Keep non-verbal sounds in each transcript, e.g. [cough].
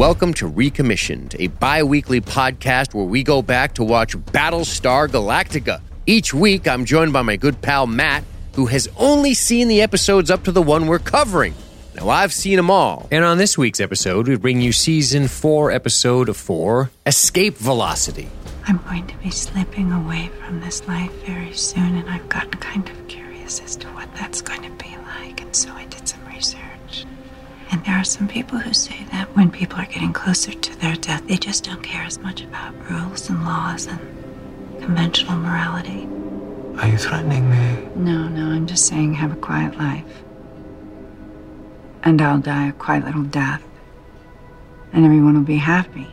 Welcome to Recommissioned, a bi weekly podcast where we go back to watch Battlestar Galactica. Each week, I'm joined by my good pal Matt, who has only seen the episodes up to the one we're covering. Now, I've seen them all. And on this week's episode, we bring you season 4, episode 4 Escape Velocity. I'm going to be slipping away from this life very soon, and I've gotten kind of curious as to what that's going to be like, and so I did some research. And there are some people who say that when people are getting closer to their death, they just don't care as much about rules and laws and conventional morality. Are you threatening me? No, no, I'm just saying have a quiet life. And I'll die a quiet little death. And everyone will be happy.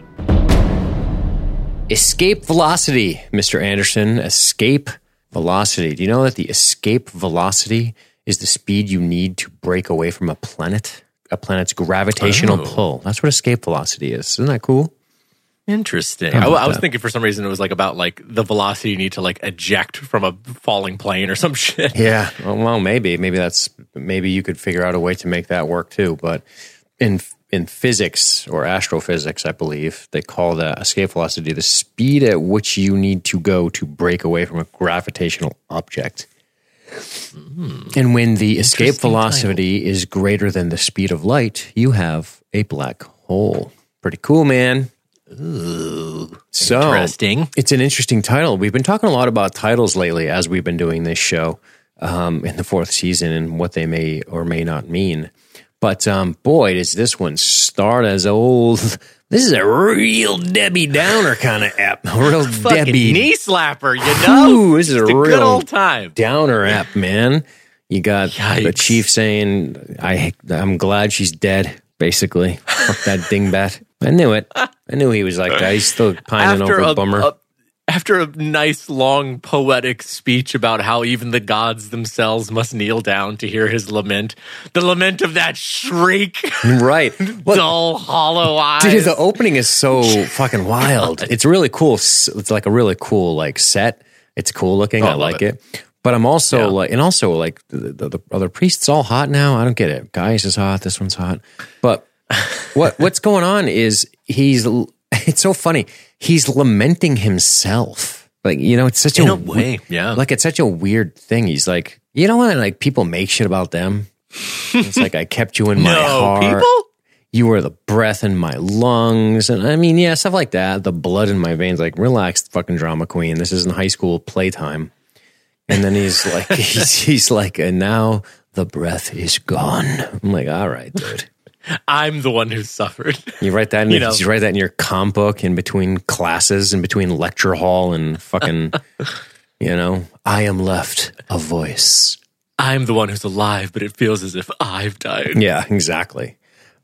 Escape velocity, Mr. Anderson. Escape velocity. Do you know that the escape velocity is the speed you need to break away from a planet? A planet's gravitational Oh. pull. That's what escape velocity is. Isn't that cool? Interesting. I, oh, I was that? thinking for some reason it was like about like the velocity you need to like eject from a falling plane or some [laughs] shit. Yeah. Well, well, maybe. Maybe that's maybe you could figure out a way to make that work too. But in in physics or astrophysics, I believe they call the escape velocity the speed at which you need to go to break away from a gravitational object. And when the escape velocity is greater than the speed of light, you have a black hole. Pretty cool, man. so Interesting. it's an interesting title. We've been talking a lot about titles lately as we've been doing this show um, in the fourth season and what they may or may not mean. But um, boy, does this one start as old. This is a real Debbie Downer kind of app. A [laughs] real Fucking Debbie knee slapper, you know? Ooh, this is a Just a good real old time. Downer app, man. You got the chief saying, "I, I'm glad she's dead." Basically, fuck that dingbat. I knew it. I knew he was like that. He's still pining over a, Bummer. a- after a nice long poetic speech about how even the gods themselves must kneel down to hear his lament, the lament of that shriek, right. [laughs] Well, dull, hollow eyes. Dude, the opening is so fucking wild. It's really cool. It's like a really cool like set. It's cool looking. Oh, I I like it. it. But I'm also Yeah. like, and also like the, the, the other priests all hot now. I don't get it. Guys is hot. This one's hot. But [laughs] what what's going on is he's. It's so funny. He's lamenting himself. Like you know, it's such In a, a way, yeah. Like it's such a weird thing. He's like, you know when like people make shit about them. It's like I kept you in [laughs] my no, heart people? you were the breath in my lungs and i mean yeah stuff like that the blood in my veins like relax fucking drama queen this isn't high school playtime and then he's like [laughs] he's, he's like and now the breath is gone i'm like all right dude I'm the one who suffered. you write that in, [laughs] You you, write that in your comp book in between classes in between lecture hall and fucking [laughs] you know i am left a voice I'm the one who's alive, but it feels as if I've died. Yeah, exactly.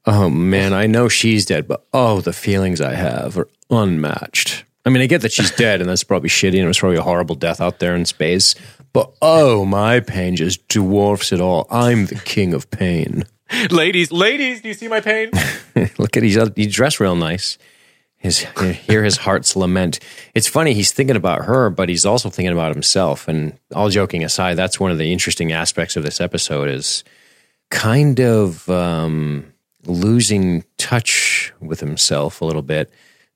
Oh man, I know she's dead, but oh, the feelings I have are unmatched. I mean, I get that she's [laughs] dead, and that's probably shitty, and it was probably a horrible death out there in space. But oh, my pain just dwarfs it all. I'm the king of pain. [laughs] ladies, ladies, do you see my pain? [laughs] Look at he's he dressed real nice. His hear his heart's [laughs] lament. It's funny he's thinking about her, but he's also thinking about himself. And all joking aside, that's one of the interesting aspects of this episode is kind of um, losing touch with himself a little bit.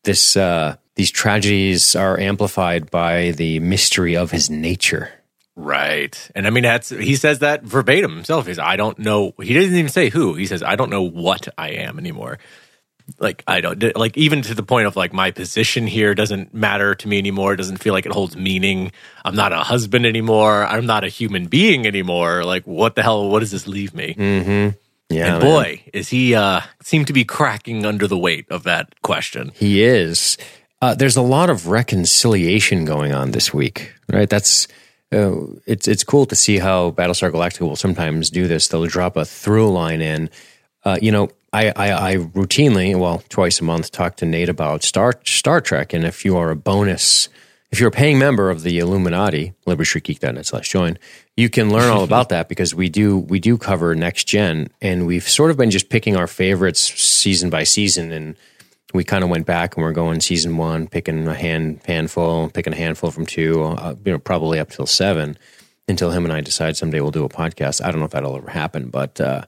This uh, these tragedies are amplified by the mystery of his nature. Right. And I mean, that's, he says that verbatim himself. He's, I don't know. He doesn't even say who. He says, I don't know what I am anymore. Like, I don't, like, even to the point of like, my position here doesn't matter to me anymore. It doesn't feel like it holds meaning. I'm not a husband anymore. I'm not a human being anymore. Like, what the hell? What does this leave me? Mm-hmm. Yeah, and man. boy, is he, uh, seem to be cracking under the weight of that question. He is. Uh, there's a lot of reconciliation going on this week, right? That's uh, it's it's cool to see how Battlestar Galactica will sometimes do this. They'll drop a through line in. Uh, you know, I, I I routinely, well, twice a month, talk to Nate about Star Star Trek, and if you are a bonus. If you're a paying member of the Illuminati, libertygeek.net slash join, you can learn all about that [laughs] because we do we do cover next gen, and we've sort of been just picking our favorites season by season, and we kind of went back and we're going season one, picking a hand handful, picking a handful from two, uh, you know, probably up till seven, until him and I decide someday we'll do a podcast. I don't know if that'll ever happen, but uh,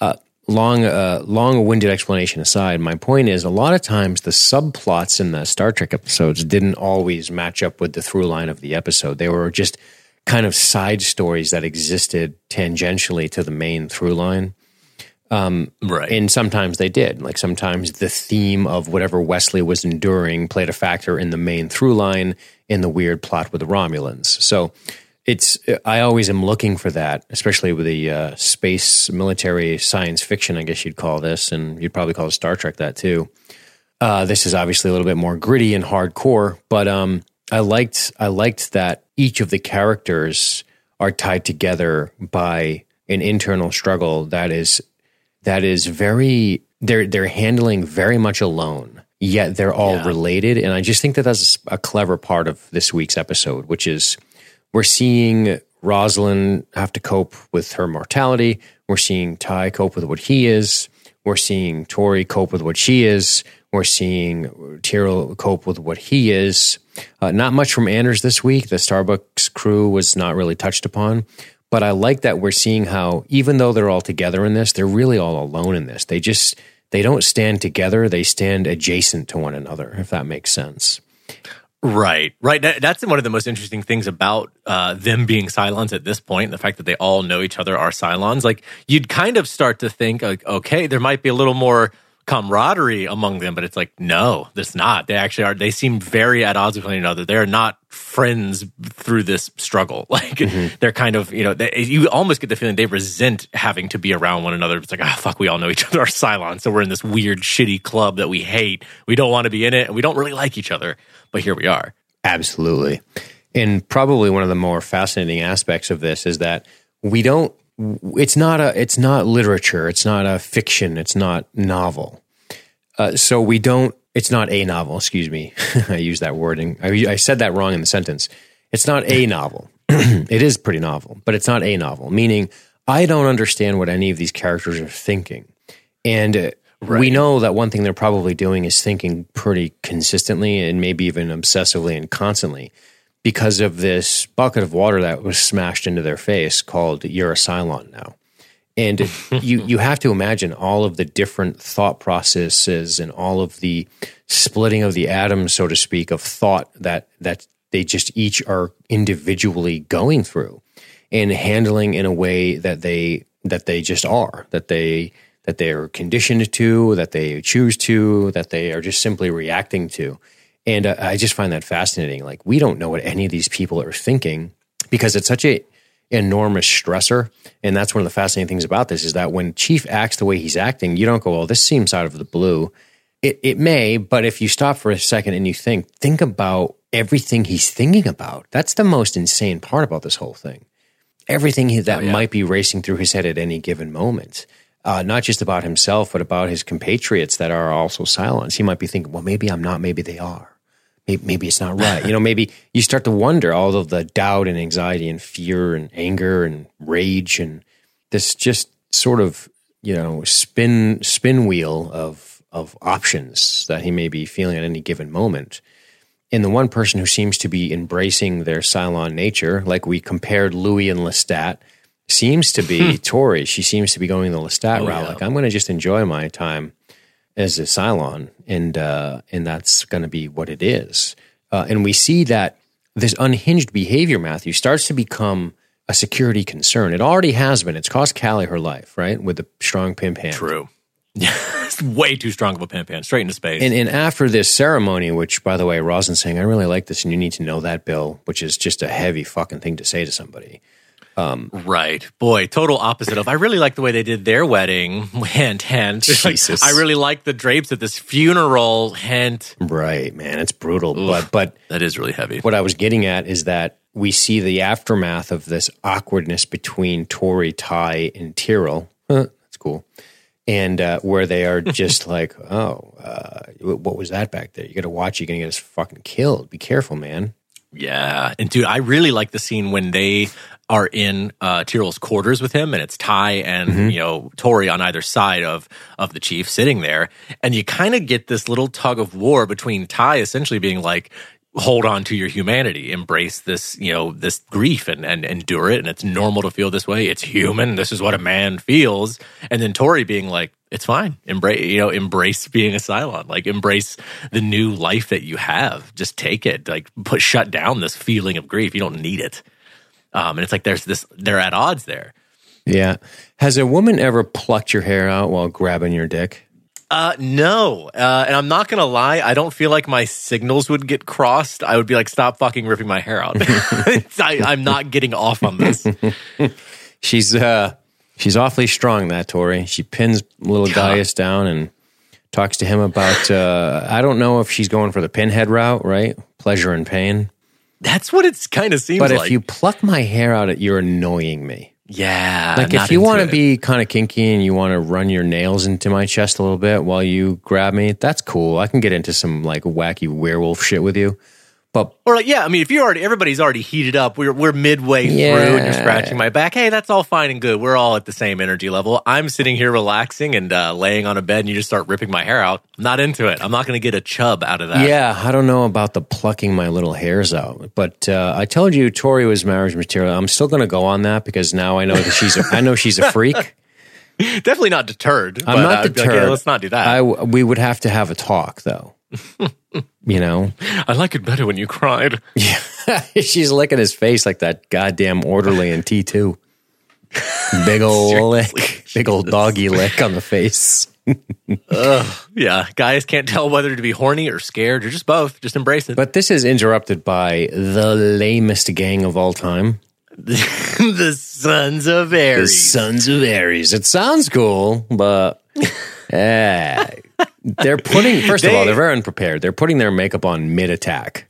uh, long, uh, long-winded explanation aside, my point is a lot of times the subplots in the Star Trek episodes didn't always match up with the through line of the episode. They were just kind of side stories that existed tangentially to the main through line. Um, right. And sometimes they did. Like sometimes the theme of whatever Wesley was enduring played a factor in the main through line in the weird plot with the Romulans. So it's I always am looking for that, especially with the uh, space military science fiction. I guess you'd call this, and you'd probably call Star Trek that too. Uh, this is obviously a little bit more gritty and hardcore, but um, I liked I liked that each of the characters are tied together by an internal struggle that is that is very they're they're handling very much alone yet they're all yeah. related and i just think that that's a clever part of this week's episode which is we're seeing Roslin have to cope with her mortality. We're seeing Tigh cope with what he is. We're seeing Tory cope with what she is. We're seeing Tyrol cope with what he is. Uh, not much from Anders this week. The Starbuck's crew was not really touched upon. But I like that we're seeing how, even though they're all together in this, they're really all alone in this. They just, they don't stand together. They stand adjacent to one another, if that makes sense. Right, right. That, that's one of the most interesting things about uh, them being Cylons at this point. The fact that they all know each other are Cylons. Like you'd kind of start to think, like, okay, there might be a little more camaraderie among them, but it's like, no, there's not. They actually are. They seem very at odds with one another. They're not friends through this struggle. [laughs] Like mm-hmm. they're kind of, you know, they, you almost get the feeling they resent having to be around one another. It's like, ah, oh, fuck, we all know each other [laughs] are Cylons, so we're in this weird, shitty club that we hate. We don't want to be in it, and we don't really like each other but here we are. Absolutely. And probably one of the more fascinating aspects of this is that we don't it's not a it's not literature, it's not a fiction, it's not novel. Uh, so we don't it's not a novel, excuse me. [laughs] I use that wording. I, I said that wrong in the sentence. It's not a [laughs] novel. [clears throat] it is pretty novel, but it's not a novel, meaning I don't understand what any of these characters are thinking. And uh, Right. We know that one thing they're probably doing is thinking pretty consistently and maybe even obsessively and constantly because of this bucket of water that was smashed into their face called You're a Cylon now. And [laughs] you, you have to imagine all of the different thought processes and all of the splitting of the atoms, so to speak, of thought that, that they just each are individually going through and handling in a way that they, that they just are, that they, that they are conditioned to, that they choose to, that they are just simply reacting to. And uh, I just find that fascinating. Like we don't know what any of these people are thinking because it's such a enormous stressor. And that's one of the fascinating things about this is that when Chief acts the way he's acting, you don't go, well, this seems out of the blue. It, it may, but if you stop for a second and you think, think about everything he's thinking about. That's the most insane part about this whole thing. Everything that oh, yeah. might be racing through his head at any given moment uh, not just about himself, but about his compatriots that are also Cylons. He might be thinking, well, maybe I'm not, maybe they are. Maybe, maybe it's not right. you know, maybe you start to wonder all of the doubt and anxiety and fear and anger and rage and this just sort of, you know, spin spin wheel of of options that he may be feeling at any given moment. And the one person who seems to be embracing their Cylon nature, like we compared Louis and Lestat, seems to be hmm. Tory. She seems to be going the Lestat oh, route. Yeah. Like I'm going to just enjoy my time as a Cylon, and uh, and that's going to be what it is. Uh, and we see that this unhinged behavior, Matthew, starts to become a security concern. It already has been. It's cost Cally her life, right, with the strong pimp hand. True. it's [laughs] way too strong of a pimp hand, straight into space. And, and after this ceremony, which, by the way, Roslin's saying, I really like this, and you need to know that, Bill, which is just a heavy fucking thing to say to somebody. Um, right, boy, total opposite of. I really like the way they did their wedding. [laughs] Hint, hint. Jesus, I really like the drapes at this funeral. Hint. Right, man, it's brutal, Oof, but but that is really heavy. What I was getting at is that we see the aftermath of this awkwardness between Tory, Tigh, and Tyrol. Huh, that's cool. And uh, where they are [laughs] just like, oh, uh, what was that back there? You got to watch. You're gonna get us fucking killed. Be careful, man. Yeah, and dude, I really like the scene when they are in uh, Tyrol's quarters with him, and it's Tigh and mm-hmm. you know Tory on either side of of the chief sitting there, and you kind of get this little tug of war between Tigh essentially being like, hold on to your humanity, embrace this, you know, this grief and, and endure it. And it's normal to feel this way. It's human. This is what a man feels. And then Tory being like, it's fine. Embrace, you know, embrace being a Cylon. Like embrace the new life that you have. Just take it. Like put shut down this feeling of grief. You don't need it. Um, and it's like there's this. They're at odds there. Yeah. Has a woman ever plucked your hair out while grabbing your dick? Uh, no. Uh, and I'm not gonna lie. I don't feel like my signals would get crossed. I would be like, stop fucking ripping my hair out. [laughs] [laughs] I, I'm not getting off on this. [laughs] She's uh she's awfully strong, that Tory. She pins little Gaius down and talks to him about uh I don't know if she's going for the pinhead route, right? Pleasure and pain. That's what it's kind of seems like. But like. if you pluck my hair out, you're annoying me. yeah, Like if you want to be kind of kinky and you want to run your nails into my chest a little bit while you grab me, that's cool. I can get into some like wacky werewolf shit with you. But Or like, yeah, I mean, if you already, everybody's already heated up. We're we're midway through, and you're scratching my back. Hey, that's all fine and good. We're all at the same energy level. I'm sitting here relaxing and uh, laying on a bed, and you just start ripping my hair out. I'm not into it. I'm not going to get a chub out of that. yeah, I don't know about the plucking my little hairs out. But uh, I told you Tory was marriage material. I'm still going to go on that because now I know that she's a, I know she's a freak. [laughs] definitely not deterred. I'm not I'd like, deterred. yeah, let's not do that. I we would have to have a talk though. [laughs] you know, I like it better when you cried. Yeah. [laughs] she's licking his face like that goddamn orderly in T two. Big old [laughs] lick, big old doggy lick on the face. Yeah, Gaius can't tell whether to be horny or scared or just both. Just embrace it. But this is interrupted by the lamest gang of all time, the sons of the Ares. Sons of Ares. It sounds cool, but eh, they're putting. [laughs] First of all, They- they're very unprepared. They're putting their makeup on mid attack.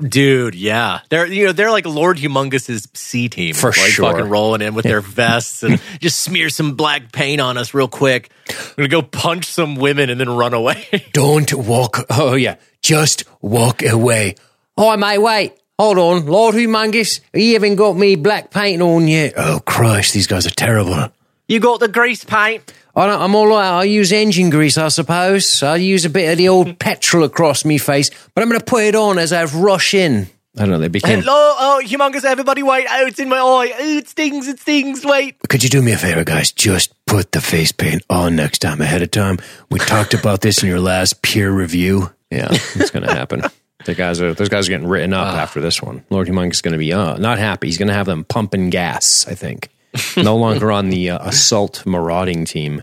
Dude, yeah, they're you know they're like Lord Humungus's C team For like sure. fucking rolling in with their [laughs] vests and just smear some black paint on us real quick. I'm gonna go punch some women and then run away. [laughs] Don't walk. Oh yeah, just walk away. Oh, mate, wait. Hold on, Lord Humungus. You haven't got me black paint on yet. Oh Christ, these guys are terrible. you got the grease paint. I don't, I'm all right. I'll use engine grease, I suppose. I'll use a bit of the old [laughs] petrol across me face, but I'm going to put it on as I rush in. I don't know. They became. Hello, oh, Humungus, everybody, wait! Oh, it's in my eye. Oh, it stings. It stings. Wait. Could you do me a favor, guys? Just put the face paint on next time ahead of time. We talked about this in your last peer review. Yeah, it's going to happen. [laughs] The guys are those guys are getting written up after this one. Lord Humungus is going to be uh, not happy. He's going to have them pumping gas. I think [laughs] no longer on the uh, assault marauding team.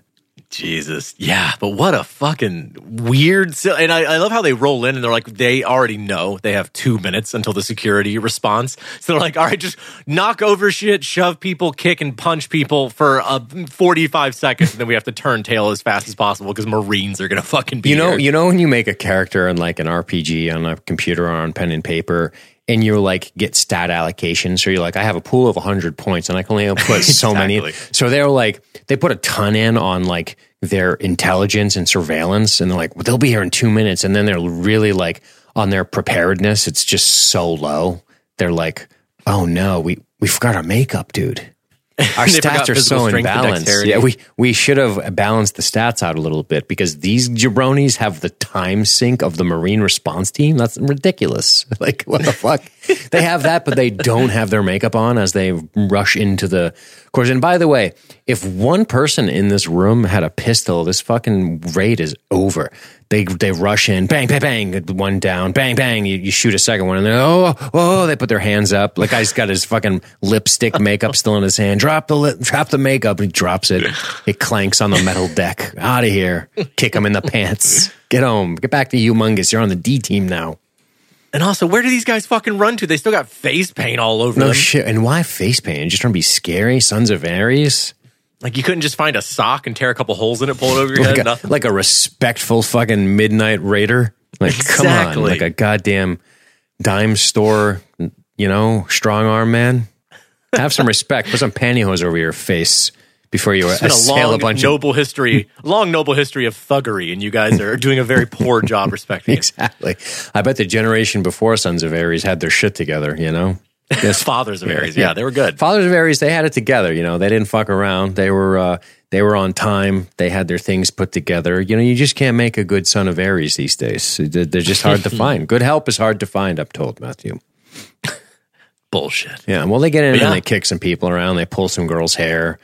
Jesus. Yeah, but what a fucking weird. And I, I love how they roll in and they're like, they already know they have two minutes until the security response. So they're like, all right, just knock over shit, shove people, kick and punch people for uh, 45 seconds. And then we have to turn tail as fast as possible because Marines are going to fucking be You know, here. you know when you make a character in like an RPG on a computer or on pen and paper, and you're like get stat allocation. So you're like, I have a pool of 100 points, and I can only [laughs] put so many. So they're like, they put a ton in on like their intelligence and surveillance, and they're like, well, they'll be here in two minutes, and then they're really like on their preparedness. It's just so low. They're like, oh no, we we forgot our makeup, dude. [laughs] Our stats are so imbalanced. Yeah, we we should have balanced the stats out a little bit because these jabronis have the time sync of the Marine response team. That's ridiculous. [laughs] Like what the fuck? They have that, but they don't have their makeup on as they rush into the course. And by the way, if one person in this room had a pistol, this fucking raid is over. They they rush in, bang, bang, bang, one down, bang, bang. You, you shoot a second one, and then oh, oh, they put their hands up. Like guy's got his fucking lipstick makeup still in his hand. Drop the lip, drop the makeup. He drops it. It clanks on the metal deck. Out of here. Kick him in the pants. Get home. Get back to humongous. You're on the D team now. And also, where do these guys fucking run to? They still got face paint all over them. No them. shit. And why face paint? Just trying to be scary. Sons of Ares. like, you couldn't just find a sock and tear a couple holes in it, pull it over your Like head? a, Nothing. like a respectful fucking midnight raider. Like come on, Exactly. like a goddamn dime store. You know, strong arm man. Have some respect. Put some pantyhose over your face before you It's a long, a bunch of noble history, [laughs] long noble history of thuggery, and you guys are doing a very poor job respecting it. Exactly. I bet the generation before Sons of Ares had their shit together, you know? [laughs] Yes. Fathers of Ares. Yeah, they were good. Fathers of Ares, they had it together. You know, they didn't fuck around. They were uh, they were on time. They had their things put together. You know, you just can't make a good son of Ares these days. They're they're just hard to [laughs] find. Good help is hard to find. I'm told, Matthew. Bullshit. Yeah. Well, they get in Yeah. and they kick some people around. They pull some girl's hair.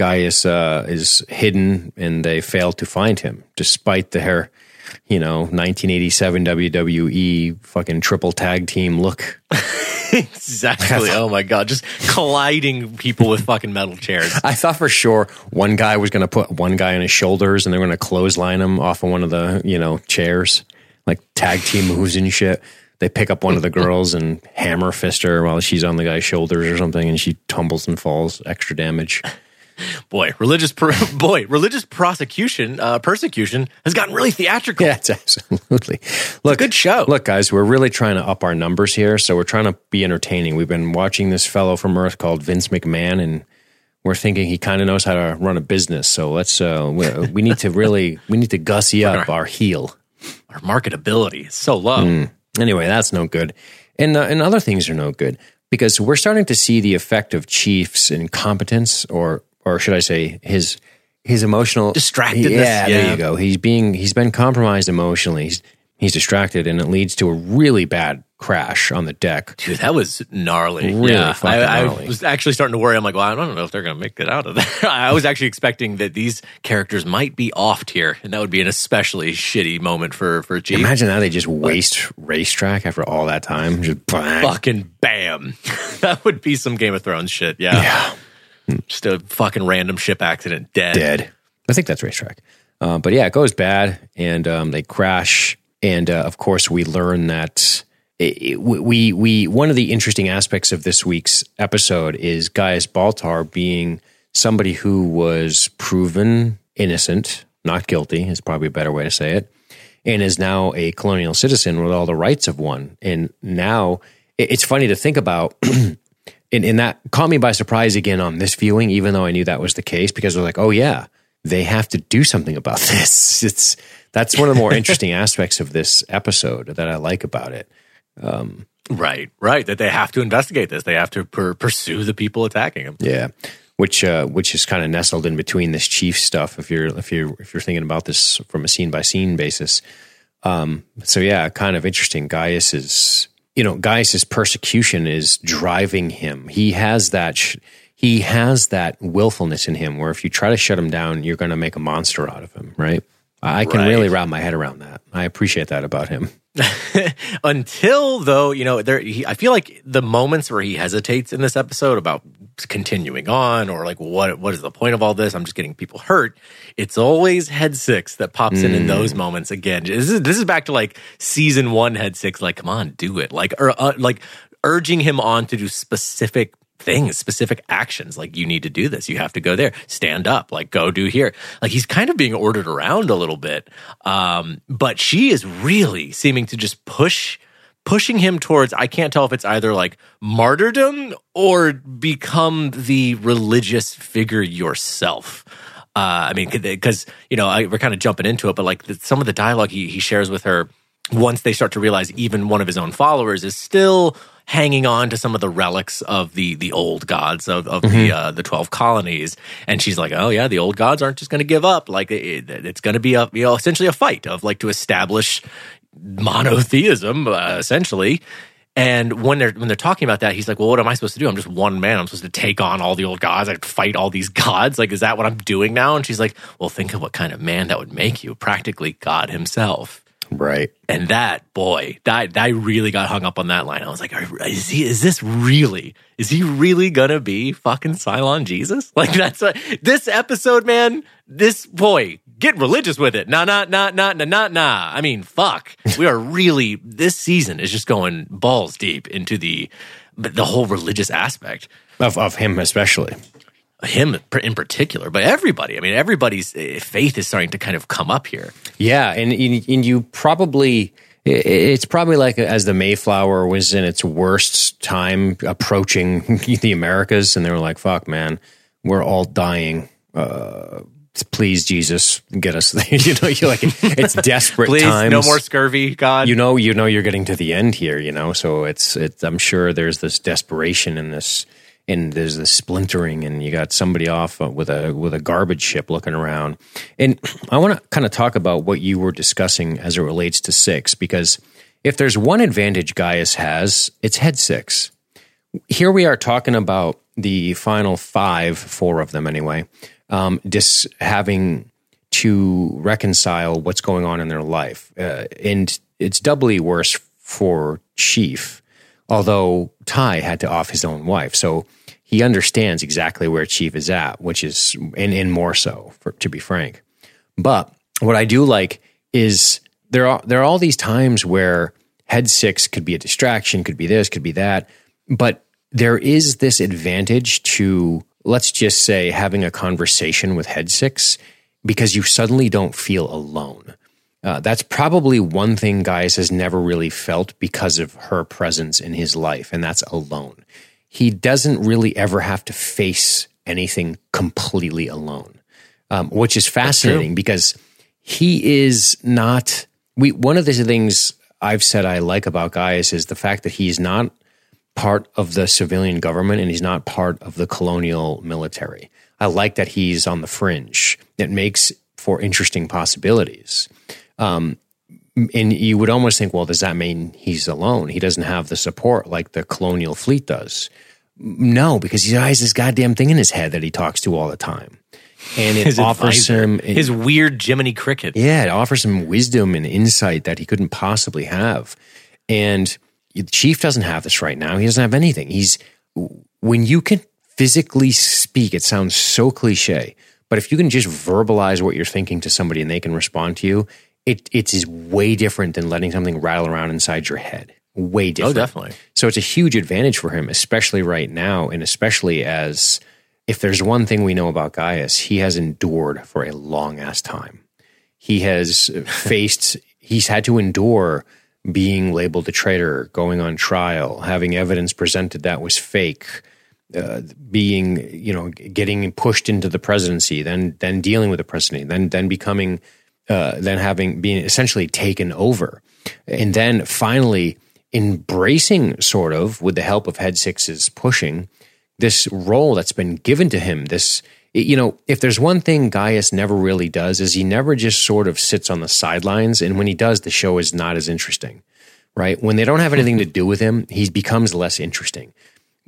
Gaius uh, is hidden, and they fail to find him, despite their, you know, 1987 WWE fucking triple tag team look. [laughs] Exactly. [laughs] oh my god, just colliding people with fucking metal chairs. I thought for sure one guy was going to put one guy on his shoulders, and they're going to clothesline him off of one of the you know chairs, like tag team moves and shit. They pick up one of the girls and hammer fist her while she's on the guy's shoulders or something, and she tumbles and falls. Extra damage. Boy, religious per- [laughs] boy, religious prosecution, uh, persecution has gotten really theatrical. Yeah, it's absolutely. Look, good show. Look, guys, we're really trying to up our numbers here, so we're trying to be entertaining. We've been watching this fellow from Earth called Vince McMahon, and we're thinking he kind of knows how to run a business. So let's uh, we, [laughs] we need to really we need to gussy up our heel. Our marketability is so low. Mm. Anyway, that's no good, and uh, and other things are no good because we're starting to see the effect of Chiefs' incompetence, or or should I say his his emotional Distractedness, Yeah, there yeah. you go. He's being he's been compromised emotionally. He's he's distracted, and it leads to a really bad crash on the deck. Dude, that was gnarly. Really yeah, I, gnarly. I was actually starting to worry. I'm like, well, I don't know if they're going to make it out of there. [laughs] I was actually expecting that these characters might be offed here, and that would be an especially shitty moment for for Chief. Imagine that they just waste racetrack after all that time. Just bang. fucking bam. [laughs] that would be some Game of Thrones shit. Yeah. Yeah. Just a fucking random ship accident. Dead. dead. I think that's racetrack. Uh, but yeah, it goes bad, and um, they crash. And uh, of course, we learn that it, it- we we one of the interesting aspects of this week's episode is Gaius Baltar being somebody who was proven innocent, not guilty is probably a better way to say it, and is now a colonial citizen with all the rights of one. And now it- it's funny to think about. [clears throat] and, and that caught me by surprise again on this viewing, even though I knew that was the case, because I was like, oh yeah, they have to do something about [laughs] this. It's that's one of the more interesting [laughs] aspects of this episode that I like about it. Right. Right. That they have to investigate this. They have to per- pursue the people attacking him. Yeah, which uh, which is kind of nestled in between this chief stuff. If you're if you're if you're thinking about this from a scene by scene basis, um, so yeah, kind of interesting. Gaius is you know Gaius's persecution is driving him. He has that. Sh- he has that willfulness in him where if you try to shut him down, you're going to make a monster out of him, right? I can Right. really wrap my head around that. I appreciate that about him. [laughs] Until though, you know, there. He, I feel like the moments where he hesitates in this episode about continuing on, or like, what what is the point of all this? I'm just getting people hurt. It's always Head Six that pops in in those moments again. This is this is back to like season one Head Six. Like, come on, do it. Like, or uh, like urging him on to do specific things, specific actions. Like, you need to do this. You have to go there. Stand up. Like, go do here. Like, he's kind of being ordered around a little bit. Um, but she is really seeming to just push pushing him towards I can't tell if it's either like martyrdom or become the religious figure yourself. Uh, I mean, because you know I, we're kind of jumping into it, but like the, some of the dialogue he, he shares with her, once they start to realize even one of his own followers is still hanging on to some of the relics of the the old gods of, of the uh, the twelve colonies, and she's like, oh yeah, the old gods aren't just going to give up. Like it, it's going to be a you know essentially a fight of like to establish monotheism uh, essentially. And when they're when they're talking about that, he's like, "Well, what am I supposed to do? I'm just one man. I'm supposed to take on all the old gods. I fight all these [laughs] gods. Like, is that what I'm doing now?" And she's like, "Well, think of what kind of man that would make you. Practically God Himself." Right. And that boy, that I really got hung up on that line. I was like, "Is he? Is this really? Is he really gonna be fucking Cylon Jesus? [laughs] Like that's a, this episode, man. This boy, get religious with it. Nah, nah, nah, nah, nah, nah, nah. I mean, fuck. [laughs] We are really this season is just going balls deep into the the whole religious aspect Of of him especially. Him in particular, but everybody. I mean, everybody's eh, faith is starting to kind of come up here. Yeah, and and and you probably it's probably like as the Mayflower was in its worst time approaching [laughs] the Americas, and they were like, "Fuck, man, we're all dying." Uh, please Jesus, get us. [laughs] you know, you're like it's [laughs] desperate Please, times. no more scurvy, God. You know, you know, you're getting to the end here. You know, so it's it's. I'm sure there's this desperation in this, and there's this splintering, and you got somebody off with a with a garbage ship looking around. And I want to kind of talk about what you were discussing as it relates to six, because if there's one advantage Gaius has, it's head six. Here we are talking about the final five, four of them anyway, um, just having to reconcile what's going on in their life. Uh, and it's doubly worse for Chief, although Tigh had to off his own wife. So he understands exactly where Chief is at, which is, and, and more so, for, to be frank. But what I do like is there are there are all these times where head six could be a distraction, could be this, could be that, but there is this advantage to let's just say having a conversation with head six because you suddenly don't feel alone. Uh, that's probably one thing Gaius has never really felt because of her presence in his life, and that's alone. He doesn't really ever have to face anything completely alone, um, which is fascinating because he is not. We one of the things I've said I like about Gaius is the fact that he's not part of the civilian government and he's not part of the colonial military. I like that he's on the fringe. It makes for interesting possibilities. Um, and you would almost think, well, does that mean he's alone? He doesn't have the support like the colonial fleet does. No, because he has this goddamn thing in his head that he talks to all the time. And it his offers advisor, him his weird Jiminy Cricket. yeah, it offers him wisdom and insight that he couldn't possibly have. And the chief doesn't have this right now. He doesn't have anything. He's when you can physically speak, it sounds so cliche, but if you can just verbalize what you're thinking to somebody and they can respond to you, it it is way different than letting something rattle around inside your head. Way different. Oh, definitely. So it's a huge advantage for him, especially right now, and especially as if there's one thing we know about Gaius, he has endured for a long ass time. He has [laughs] faced, he's had to endure being labeled a traitor, going on trial, having evidence presented that was fake, uh, being, you know, getting pushed into the presidency, then then dealing with the presidency, then then becoming, uh, then having being essentially taken over, and then finally embracing, sort of, with the help of Head Six's pushing, this role that's been given to him. This, you know, if there's one thing Gaius never really does, is he never just sort of sits on the sidelines, and when he does, the show is not as interesting, right? When they don't have anything to do with him, he becomes less interesting.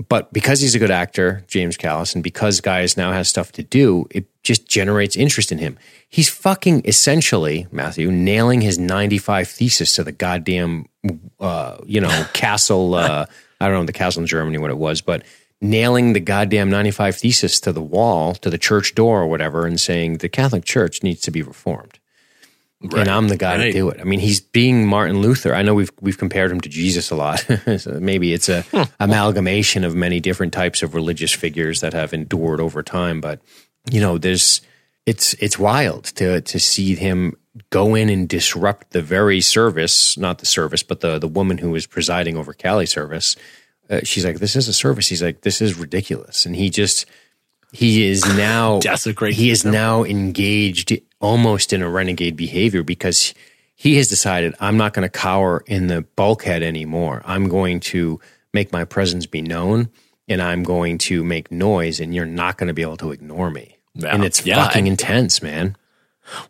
But because he's a good actor, James Callis, and because Gaius now has stuff to do, it just generates interest in him. He's fucking essentially, Matthew, nailing his 95 thesis to the goddamn, uh, you know, [laughs] castle. Uh, I don't know the castle in Germany, what it was, but nailing the goddamn 95 thesis to the wall, to the church door or whatever, and saying the Catholic Church needs to be reformed. And I'm the guy to do it. I mean, he's being Martin Luther. I know we've we've compared him to Jesus a lot. [laughs] so maybe it's a amalgamation of many different types of religious figures that have endured over time. But you know, there's it's it's wild to to see him go in and disrupt the very service, not the service, but the the woman who was presiding over Cally service. Uh, she's like, "This is a service." He's like, "This is ridiculous," and he just he is now [laughs] Desecrates He is now engaged almost in a renegade behavior because he has decided I'm not going to cower in the bulkhead anymore. I'm going to make my presence be known and I'm going to make noise and you're not going to be able to ignore me. And it's Yeah, fucking and- intense, man.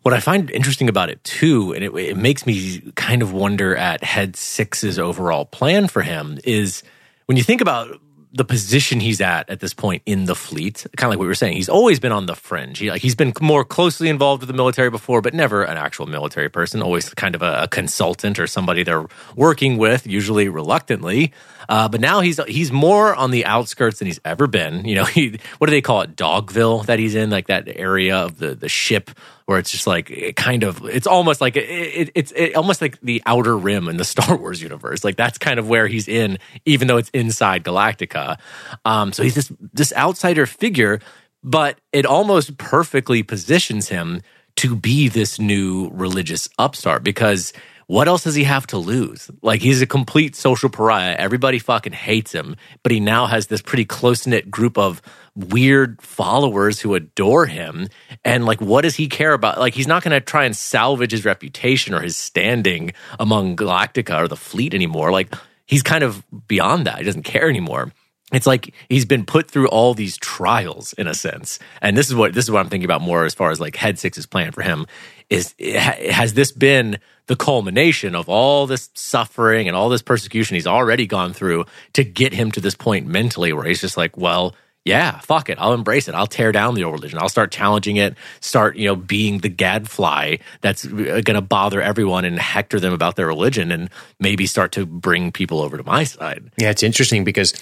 What I find interesting about it too, and it, it makes me kind of wonder at Head Six's overall plan for him is when you think about the position he's at at this point in the fleet, kind of like what we were saying, he's always been on the fringe. He, like, he's been more closely involved with the military before, but never an actual military person. Always kind of a, a consultant or somebody they're working with, usually reluctantly. Uh, but now he's he's more on the outskirts than he's ever been. You know, [laughs] he what do they call it, Dogville that he's in, like that area of the the ship where it's just like it kind of it's almost like it, it, it's it, almost like the outer rim in the [laughs] Star Wars universe. Like that's kind of where he's in, even though it's inside Galactica. Um, so he's this this outsider figure, but it almost perfectly positions him to be this new religious upstart because what else does he have to lose? Like he's a complete social pariah. Everybody fucking hates him, but he now has this pretty close knit group of weird followers who adore him. And like, what does he care about? Like, he's not going to try and salvage his reputation or his standing among Galactica or the fleet anymore. Like, he's kind of beyond that. He doesn't care anymore it's like he's been put through all these trials in a sense. And this is what this is what i'm thinking about more as far as like head six's plan for him is has this been the culmination of all this suffering and all this persecution he's already gone through to get him to this point mentally where he's just like well yeah fuck it. I'll embrace it. I'll tear down the old religion. I'll start challenging it start you know being the gadfly that's uh, going to bother everyone and hector them about their religion and maybe start to bring people over to my side. Yeah it's interesting because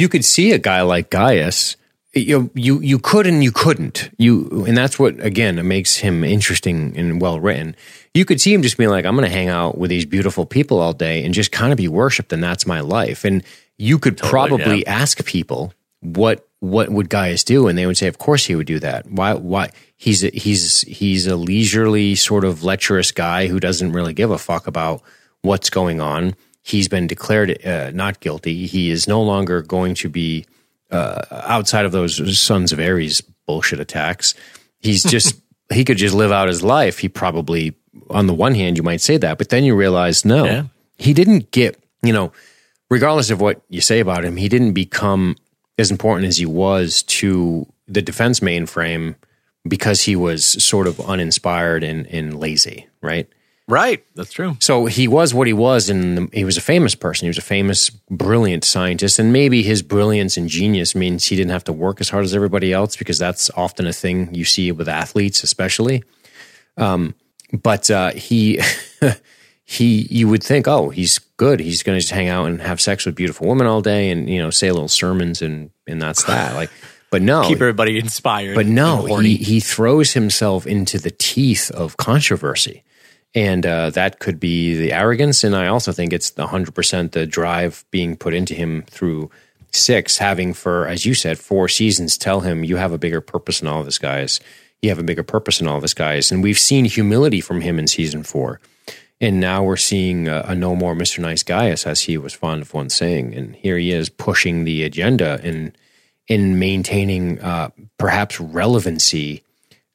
you could see a guy like Gaius. You you you could and you couldn't. You and that's what again makes him interesting and well written. You could see him just being like, I'm going to hang out with these beautiful people all day and just kind of be worshipped, and that's my life. And you could totally, probably yeah. ask people what what would Gaius do, and they would say, of course he would do that. Why why he's a, he's he's a leisurely sort of lecherous guy who doesn't really give a fuck about what's going on He's been declared uh, not guilty. He is no longer going to be uh, outside of those Sons of Ares bullshit attacks. He's just, [laughs] he could just live out his life. He probably, on the one hand, you might say that, but then you realize, no, yeah. he didn't get, you know, regardless of what you say about him, he didn't become as important as he was to the defense mainframe because he was sort of uninspired and, and lazy, right? Right, that's true. So he was what he was, and he was a famous person. He was a famous, brilliant scientist, and maybe his brilliance and genius means he didn't have to work as hard as everybody else because that's often a thing you see with athletes, especially. Um, but uh, he, [laughs] he, you would think, oh, he's good. He's going to just hang out and have sex with beautiful women all day, and you know, say little sermons, and and that's that. [laughs] Like, but no, keep everybody inspired. But no, he he throws himself into the teeth of controversy and uh, that could be the arrogance. And I also think it's the 100% the drive being put into him through six, having for, as you said, four seasons tell him, you have a bigger purpose in all of this, Gaius. You have a bigger purpose in all of this, Gaius. And we've seen humility from him in season four. And now we're seeing a, a no more Mr. Nice Gaius, as he was fond of once saying. And here he is pushing the agenda and in maintaining uh, perhaps relevancy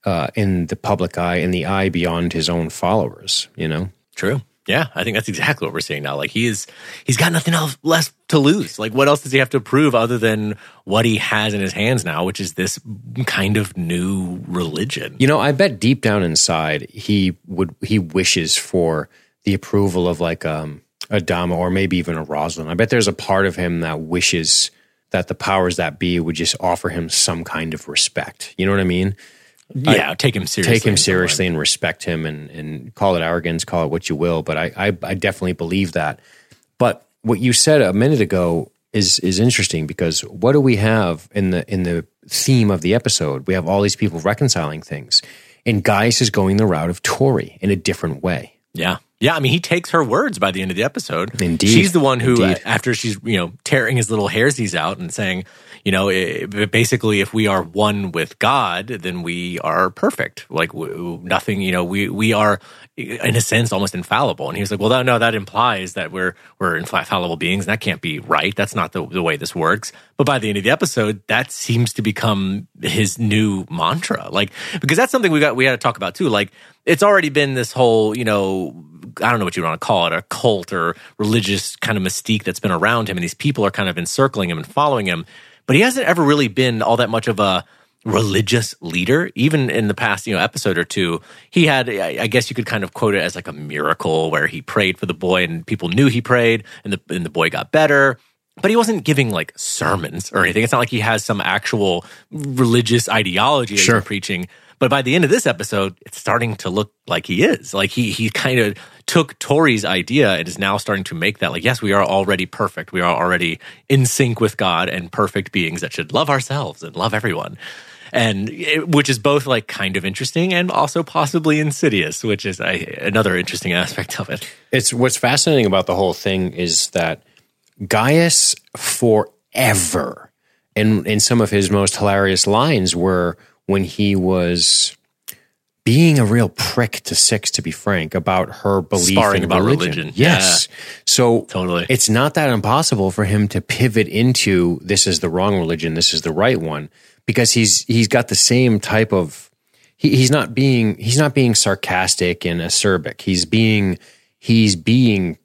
uh, in the public eye, in the eye beyond his own followers. You know, true. Yeah, I think that's exactly what we're seeing now. Like he is, he's got nothing else less to lose. Like what else does he have to prove other than what he has in his hands now, which is this kind of new religion? You know, I bet deep down inside he would he wishes for the approval of like um, Adama or maybe even a Roslin. I bet there's a part of him that wishes that the powers that be would just offer him some kind of respect. You know what I mean? Yeah, I, take him seriously. Take him seriously and respect him and, and call it arrogance, call it what you will. But I, I, I definitely believe that. But what you said a minute ago is is interesting because what do we have in the in the theme of the episode? We have all these people reconciling things. And Gaius is going the route of Tory in a different way. Yeah. Yeah, I mean, he takes her words by the end of the episode. Indeed, she's the one who, uh, after she's you know tearing his little hairsies out and saying, you know, eh, it, basically, if we are one with God, then we are perfect. Like w- nothing, you know, we we are eh, in a sense almost infallible. And he was like, well, that, no, that implies that we're we're infallible beings, and that can't be right. That's not the the way this works. But by the end of the episode, that seems to become his new mantra. Like because that's something we got we got to talk about too. Like it's already been this whole, you know, I don't know what you want to call it, a cult or religious kind of mystique that's been around him, and these people are kind of encircling him and following him but he hasn't ever really been all that much of a religious leader. Even in the past, you know, episode or two, he had, I guess you could kind of quote it as like a miracle where he prayed for the boy and people knew he prayed and the, and the boy got better. But he wasn't giving like sermons or anything. It's not like he has some actual religious ideology that sure. he's preaching. But by the end of this episode, it's starting to look like he is. Like he he kind of took Tory's idea and is now starting to make that like, yes, we are already perfect. We are already in sync with God and perfect beings that should love ourselves and love everyone. And it, which is both like kind of interesting and also possibly insidious, which is a, another interesting aspect of it. It's what's fascinating about the whole thing is that Gaius forever, and in some of his most hilarious lines were when he was being a real prick to Six, to be frank, about her belief Sparring in about religion. religion. Yes. So Totally. it's not that impossible for him to pivot into this is the wrong religion, this is the right one, because he's he's got the same type of he, he's not being he's not being sarcastic and acerbic. He's being he's being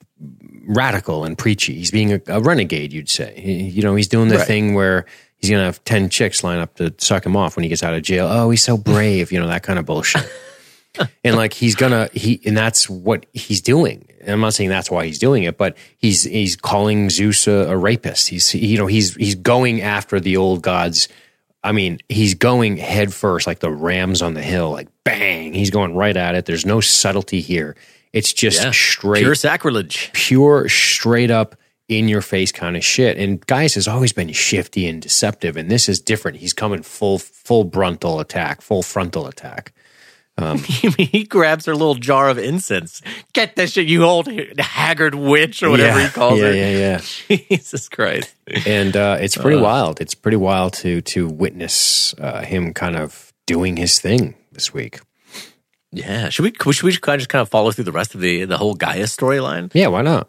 radical and preachy. He's being a, a renegade, you'd say. He- you know, he's doing the Right. thing where he's going to have 10 chicks line up to suck him off when he gets out of jail. Oh, he's so brave, you know, that kind of bullshit. [laughs] and like he's gonna he and that's what he's doing. And I'm not saying that's why he's doing it, but he's he's calling Zeus a, a rapist. He's you know he's he's going after the old gods. I mean, he's going head first, like the rams on the hill, like bang. He's going right at it. There's no subtlety here. It's just Yeah. straight Pure sacrilege. pure, straight up in your face kind of shit. And Gaius has always been shifty and deceptive, and this is different. He's coming full full frontal attack, full frontal attack. [laughs] he grabs her little jar of incense. Get this shit, you old haggard witch, or whatever yeah, he calls yeah, her. Yeah, yeah, [laughs] Jesus Christ. And uh, it's pretty wild. It's pretty wild to to witness uh, him kind of doing his thing this week. Yeah. Should we should we just kind of follow through the rest of the the whole Gaia storyline? Yeah, why not?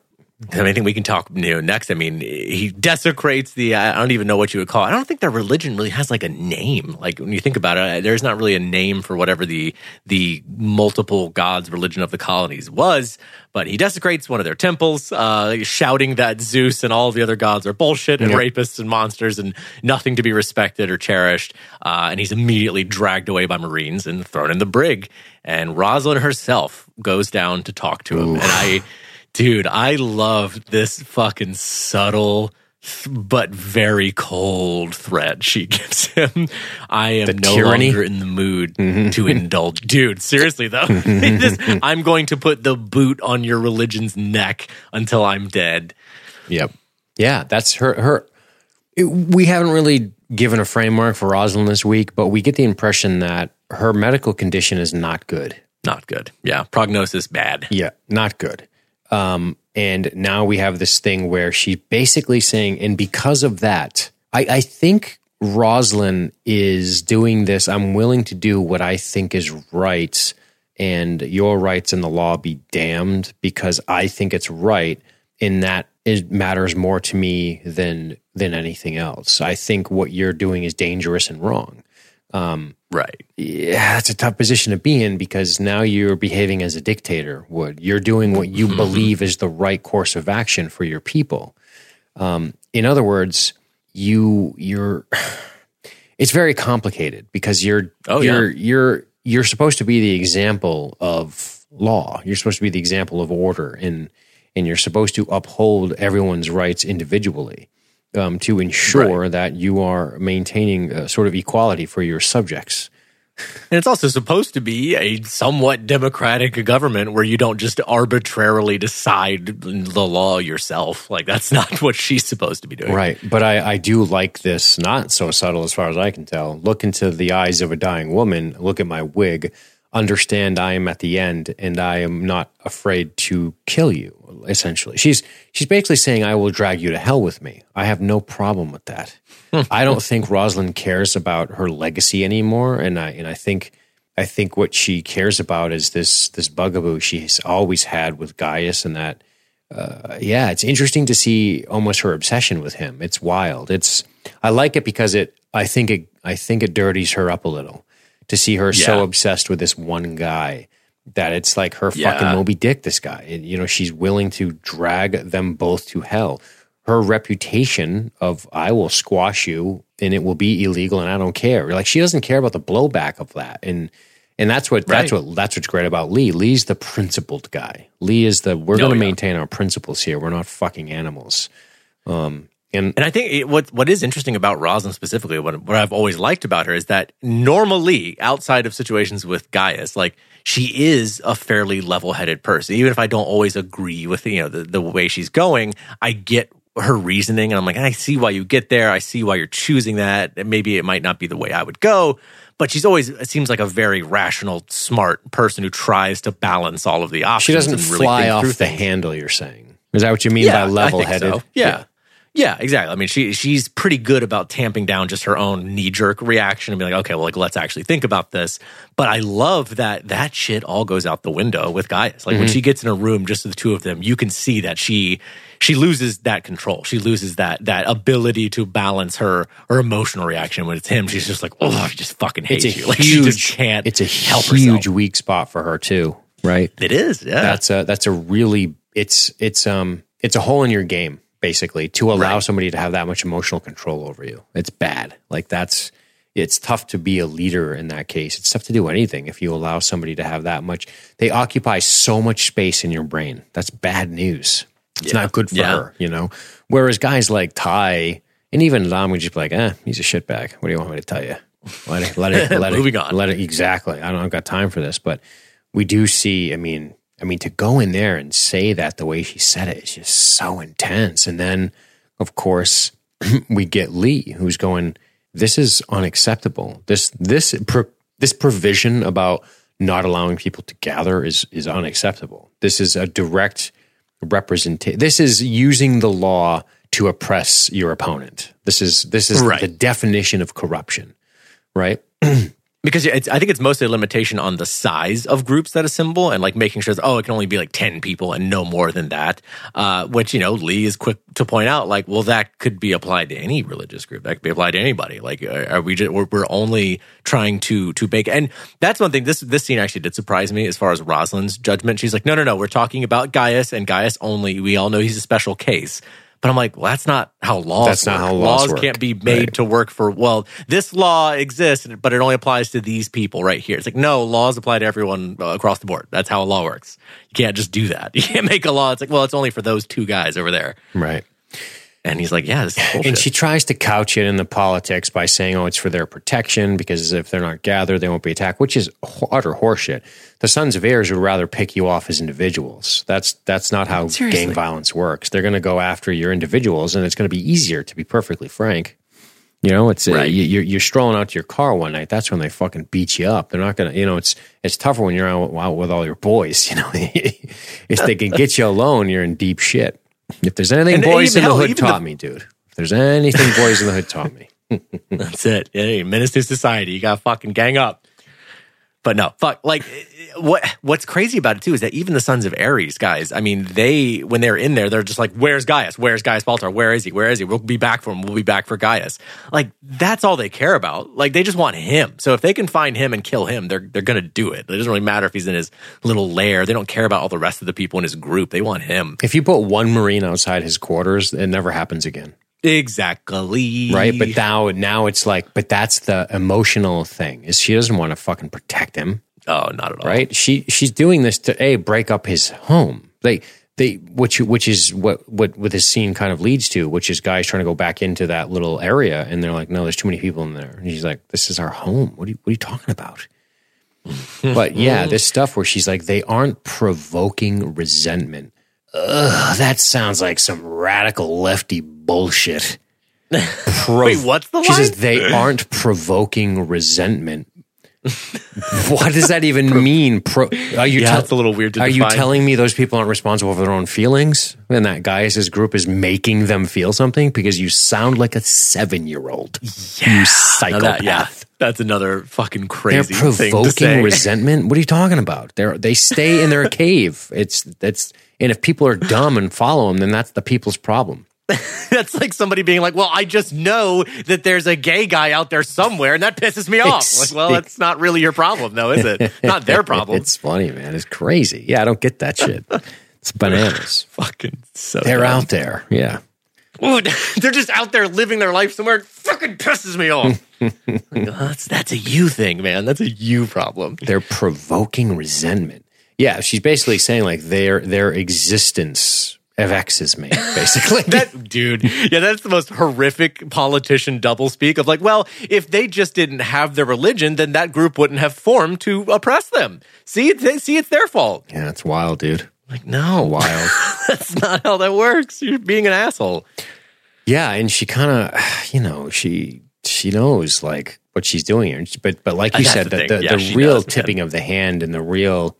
I mean, I think we can talk you know, next. I mean, he desecrates the. I don't even know what you would call. it. I don't think their religion really has like a name. Like when you think about it, there's not really a name for whatever the the multiple gods religion of the colonies was. But he desecrates one of their temples, uh, shouting that Zeus and all the other gods are bullshit and rapists and monsters and nothing to be respected or cherished. Uh, and he's immediately dragged away by Marines and thrown in the brig. And Roslin herself goes down to talk to him. And I. Dude, I love this fucking subtle th- but very cold threat she [laughs] gives him. I am The no tyranny? longer in the mood mm-hmm. to indulge. [laughs] Dude, seriously though, [laughs] This- I'm going to put the boot on your religion's neck until I'm dead. Yep. Yeah, that's her. Her. it- we haven't really given a framework for Roslin this week, but we get the impression that her medical condition is not good. Not good. Yeah, prognosis bad. Yeah, not good. Um, and now we have this thing where she's basically saying, and because of that, I, I think Roslin is doing this. I'm willing to do what I think is right, and your rights and the law be damned because I think it's right. And that it matters more to me than than anything else. I think what you're doing is dangerous and wrong Right. yeah, that's a tough position to be in because now you're behaving as a dictator would. You're doing what you believe is the right course of action for your people. Um, in other words, you you're [sighs] it's very complicated because you're Oh, you're you're you're supposed to be the example of law. You're supposed to be the example of order and and you're supposed to uphold everyone's rights individually um, to ensure that you are maintaining a sort of equality for your subjects. And it's also supposed to be a somewhat democratic government where you don't just arbitrarily decide the law yourself. Like that's [laughs] not what she's supposed to be doing. Right. But I, I do like this, not so subtle as far as I can tell. Look into the eyes of a dying woman, look at my wig, understand I am at the end and I am not afraid to kill you, essentially. She's she's basically saying I will drag you to hell with me. I have no problem with that. Hmm. I don't think Roslin cares about her legacy anymore. And I and I think I think what she cares about is this this bugaboo she's always had with Gaius and that uh, yeah, it's interesting to see almost her obsession with him. It's wild. It's I like it because it I think it I think it dirties her up a little to see her so obsessed with this one guy that it's like her Yeah. fucking Moby Dick. This guy, And, you know, she's willing to drag them both to hell. Her reputation of I will squash you and it will be illegal and I don't care. Like she doesn't care about the blowback of that and. And that's what that's what that's what's great about Lee. Lee's the principled guy. Lee is the we're Oh, going to yeah. maintain our principles here. We're not fucking animals. Um, and And I think it, what what is interesting about Roslin specifically, what what I've always liked about her is that normally outside of situations with Gaius, like she is a fairly level headed person. Even if I don't always agree with you know the, the way she's going, I get her reasoning, and I'm like, I see why you get there. I see why you're choosing that. And maybe it might not be the way I would go. But she's always it seems like a very rational, smart person who tries to balance all of the options. she doesn't really fly off the handle. You're saying is that what you mean Yeah, by level headed? so. Yeah. Yeah, exactly. I mean, she she's pretty good about tamping down just her own knee jerk reaction and be like, okay, well, like let's actually think about this. But I love that that shit all goes out the window with Gaius. Like when she gets in a room, just the two of them, you can see that she she loses that control. She loses that that ability to balance her her emotional reaction. When it's him, she's just like, oh, I just fucking hate It's a you. [laughs] Like huge. she just can't. It's a huge weak spot for her too, right? It is. Yeah. That's a that's a really it's it's um it's a hole in your game basically to allow Right. somebody to have that much emotional control over you. It's bad. Like that's it's tough to be a leader in that case. It's tough to do anything if you allow somebody to have that much. They occupy so much space in your brain. That's bad news. It's not good for Yeah. her, you know. Whereas guys like Tigh and even Lam would just be like, "Eh, he's a shitbag. What do you want me to tell you? Let it, let it, [laughs] let Moving it, on. Let it exactly. I don't I've got time for this, but we do see. I mean, I mean, to go in there and say that the way she said it is just so intense. And then, of course, [clears throat] we get Lee, who's going, "This is unacceptable. This this pro, this provision about not allowing people to gather is is unacceptable. This is a direct representation. This is using the law to oppress your opponent. This is this is Right. the definition of corruption, right? [clears throat] because I think it's mostly a limitation on the size of groups that assemble and like making sure that, oh, it can only be like 10 people and no more than that. Uh, which, you know, Lee is quick to point out, like, well, that could be applied to any religious group. That could be applied to anybody. Like, are we just, we're, we're only trying to, to bake. And that's one thing. This, this scene actually did surprise me as far as Roslin's judgment. She's like, no, no, no, we're talking about Gaius and Gaius only. We all know he's a special case. But I'm like, well, that's not how laws That's not how laws work. can't be made Right. to work for well this law exists but it only applies to these people right here. It's like no laws apply to everyone uh, across the board. That's how a law works. You can't just do that. [laughs] You can't make a law. It's like well it's only for those two guys over there. Right. And he's like yeah this is bullshit And she tries to couch it in the politics by saying, "Oh, it's for their protection because if they're not gathered, they won't be attacked," which is utter horseshit. The Sons of Ares would rather pick you off as individuals. That's that's not how Seriously. gang violence works. They're going to go after your individuals, and it's going to be easier. To be perfectly frank, you know, it's uh, Right. you, you're you're strolling out to your car one night. That's when they fucking beat you up. They're not going to, you know, it's it's tougher when you're out, out with all your boys. [laughs] You know, [laughs] if they can get you alone, you're in deep shit. If there's anything And boys even in the hell, hood taught the- me, dude. If there's anything boys in the hood taught me. [laughs] That's it. Hey, menace to society. You got to fucking gang up. But no, fuck. Like, what what's crazy about it too is that even the sons of Ares guys, I mean, they when they're in there, they're just like, "Where's Gaius? Where's Gaius Baltar? Where is he? Where is he? We'll be back for him. We'll be back for Gaius." Like, that's all they care about. Like, they just want him. So if they can find him and kill him, they're they're gonna do it. It doesn't really matter if he's in his little lair. They don't care about all the rest of the people in his group. They want him. If you put one Marine outside his quarters, it never happens again. Exactly. Right? But now now it's like, but that's the emotional thing, is she doesn't want to fucking protect him. oh, not at all. Right? She she's doing this to A, break up his home. They they which which is what what what this scene kind of leads to, which is Gaius trying to go back into that little area and they're like, No, there's too many people in there. And she's like, This is our home. What are you what are you talking about? [laughs] but yeah, this stuff where she's like, they aren't provoking resentment. Ugh, that sounds like some radical lefty bullshit. Pro- Wait, what's the She says they aren't provoking resentment. what does that even mean? Pro- are you Yeah, tell- it's a little weird to Are you telling me those people aren't responsible for their own feelings? And that Gaius' group is making them feel something because you sound like a seven year old. You psychopath. that- yeah, that's another fucking crazy. They're crazy thing to say. provoking resentment. What are you talking about? They are they stay in their [laughs] cave. It's that's and if people are dumb and follow them, then that's the people's problem. [laughs] That's like somebody being like, "Well, I just know that there's a gay guy out there somewhere, and that pisses me off." Like, well, that's not really your problem, though, is it? [laughs] Not their problem. It's funny, man. It's crazy. Yeah, I don't get that shit. It's bananas. [laughs] fucking so. They're dumb. out there. Yeah. Ooh, they're just out there living their life somewhere. It fucking pisses me off. Like, oh, that's that's a you thing, man. That's a you problem. They're provoking resentment. Yeah, she's basically saying like their their existence vexes me, [laughs] basically. That dude, yeah, that's the most horrific politician doublespeak of like, well, if they just didn't have their religion, then that group wouldn't have formed to oppress them. See, it's, see, it's their fault. yeah, it's wild, dude. Like, no, Wild. [laughs] that's not how that works. You're being an asshole. Yeah, and she kind of, you know, she she knows like what she's doing here. But but like you That's said, the the the, Yeah, the real does, man. tipping of the hand and the real,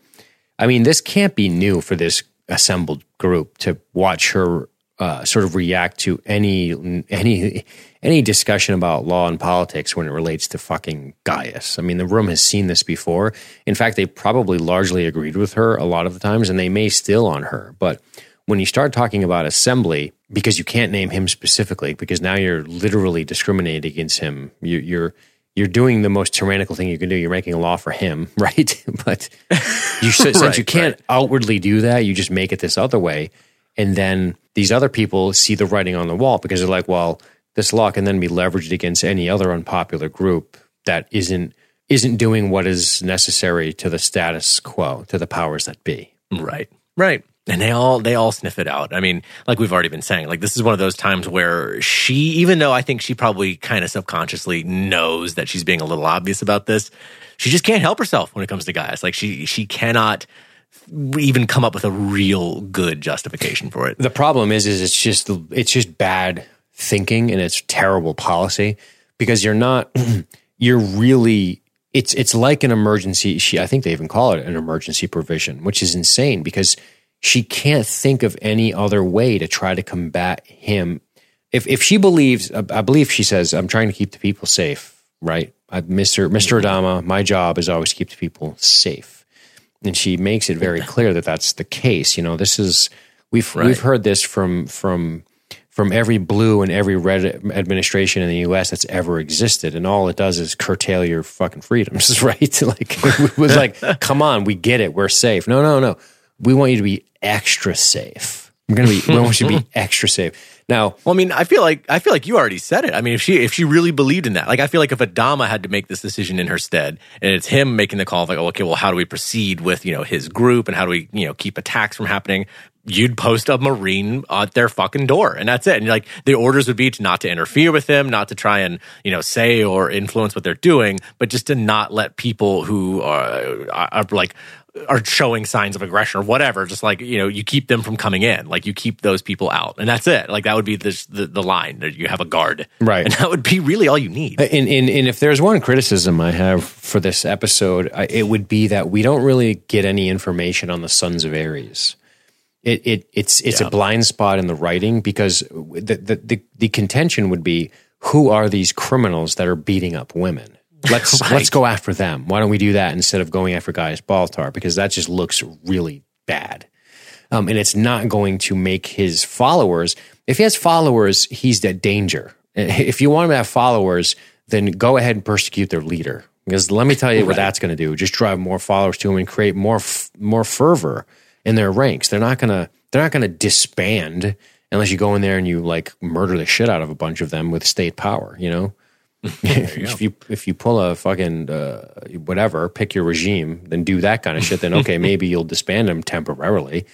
I mean, this can't be new for this assembled group to watch her uh, sort of react to any any any discussion about law and politics when it relates to fucking Gaius. I mean, the room has seen this before. In fact, they probably largely agreed with her a lot of the times, and they may still on her. But when you start talking about assembly, because you can't name him specifically, because now you're literally discriminating against him. You, you're you're doing the most tyrannical thing you can do. You're making a law for him, [laughs] right? but you should, since Right, you can't right. outwardly do that, you just make it this other way. And then these other people see the writing on the wall because they're like, well, this law can then be leveraged against any other unpopular group that isn't isn't doing what is necessary to the status quo, to the powers that be. Right. Right. And they all they all sniff it out. I mean, like we've already been saying, like this is one of those times where she, even though I think she probably kind of subconsciously knows that she's being a little obvious about this, she just can't help herself when it comes to Gaius. Like she she cannot even come up with a real good justification for it. The problem is, is it's just it's just bad thinking and it's terrible policy because you're not [clears throat] you're really it's it's like an emergency. She I think they even call it an emergency provision, which is insane because she can't think of any other way to try to combat him. If if she believes, I believe she says, "I'm trying to keep the people safe." Right, I, Mister Mister Adama, my job is always to keep the people safe and she makes it very clear that that's the case. You know, this is we've Right. we've heard this from from from every blue and every red administration in the U.S. that's ever existed, and all it does is curtail your fucking freedoms, [laughs] right? [laughs] like it was like, [laughs] come on, we get it, we're safe. No, no, no, we want you to be extra safe. We're gonna be. We want you to be [laughs] extra safe. Now, Well, I mean, I feel like I feel like you already said it. I mean, if she if she really believed in that, like I feel like if Adama had to make this decision in her stead, and it's him making the call of like, oh, okay, well, how do we proceed with you know his group, and how do we you know keep attacks from happening? You'd post a marine at their fucking door, and that's it. And like the orders would be to not to interfere with them, not to try and you know say or influence what they're doing, but just to not let people who are, are like are showing signs of aggression or whatever, just like you know, you keep them from coming in. Like you keep those people out, and that's it. Like that would be the the, the line that you have a guard, Right. And that would be really all you need. Uh, and, and, and if there's one criticism I have for this episode, I, it would be that we don't really get any information on the Sons of Ares. It, it it's it's Yeah. a blind spot in the writing because the, the the the contention would be who are these criminals that are beating up women? Let's [laughs] Right. let's go after them. Why don't we do that instead of going after Gaius Baltar? Because that just looks really bad. Um, and it's not going to make his followers. If he has followers, he's at danger. [laughs] If you want him to have followers, then go ahead and persecute their leader. Because let me tell you what that's going to do: just drive more followers to him and create more f- more fervor in their ranks. They're not gonna they're not gonna disband unless you go in there and you like murder the shit out of a bunch of them with state power. You know, [laughs] if you if you pull a fucking uh, whatever, pick your regime, then do that kind of shit. Then okay, [laughs] maybe you'll disband them temporarily.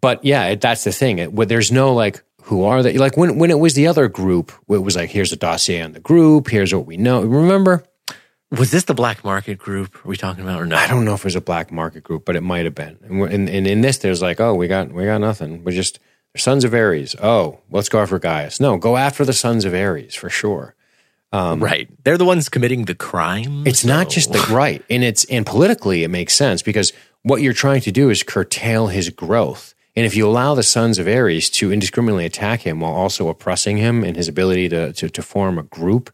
But yeah, it, that's the thing. It, where there's no like, who are they? Like when when it was the other group, it was like, here's a dossier on the group. Here's what we know. Remember? Was this the black market group? Are we talking about or no? I don't know if it was a black market group, but it might have been. And, we're- and, and in this, there's like, oh, we got we got nothing. We're just sons of Ares. Oh, let's go after Gaius. No, go after the sons of Ares for sure. Um, right. They're the ones committing the crime. It's not just the [laughs] right, and it's and politically it makes sense because what you're trying to do is curtail his growth. And if you allow the sons of Ares to indiscriminately attack him while also oppressing him and his ability to to, to form a group,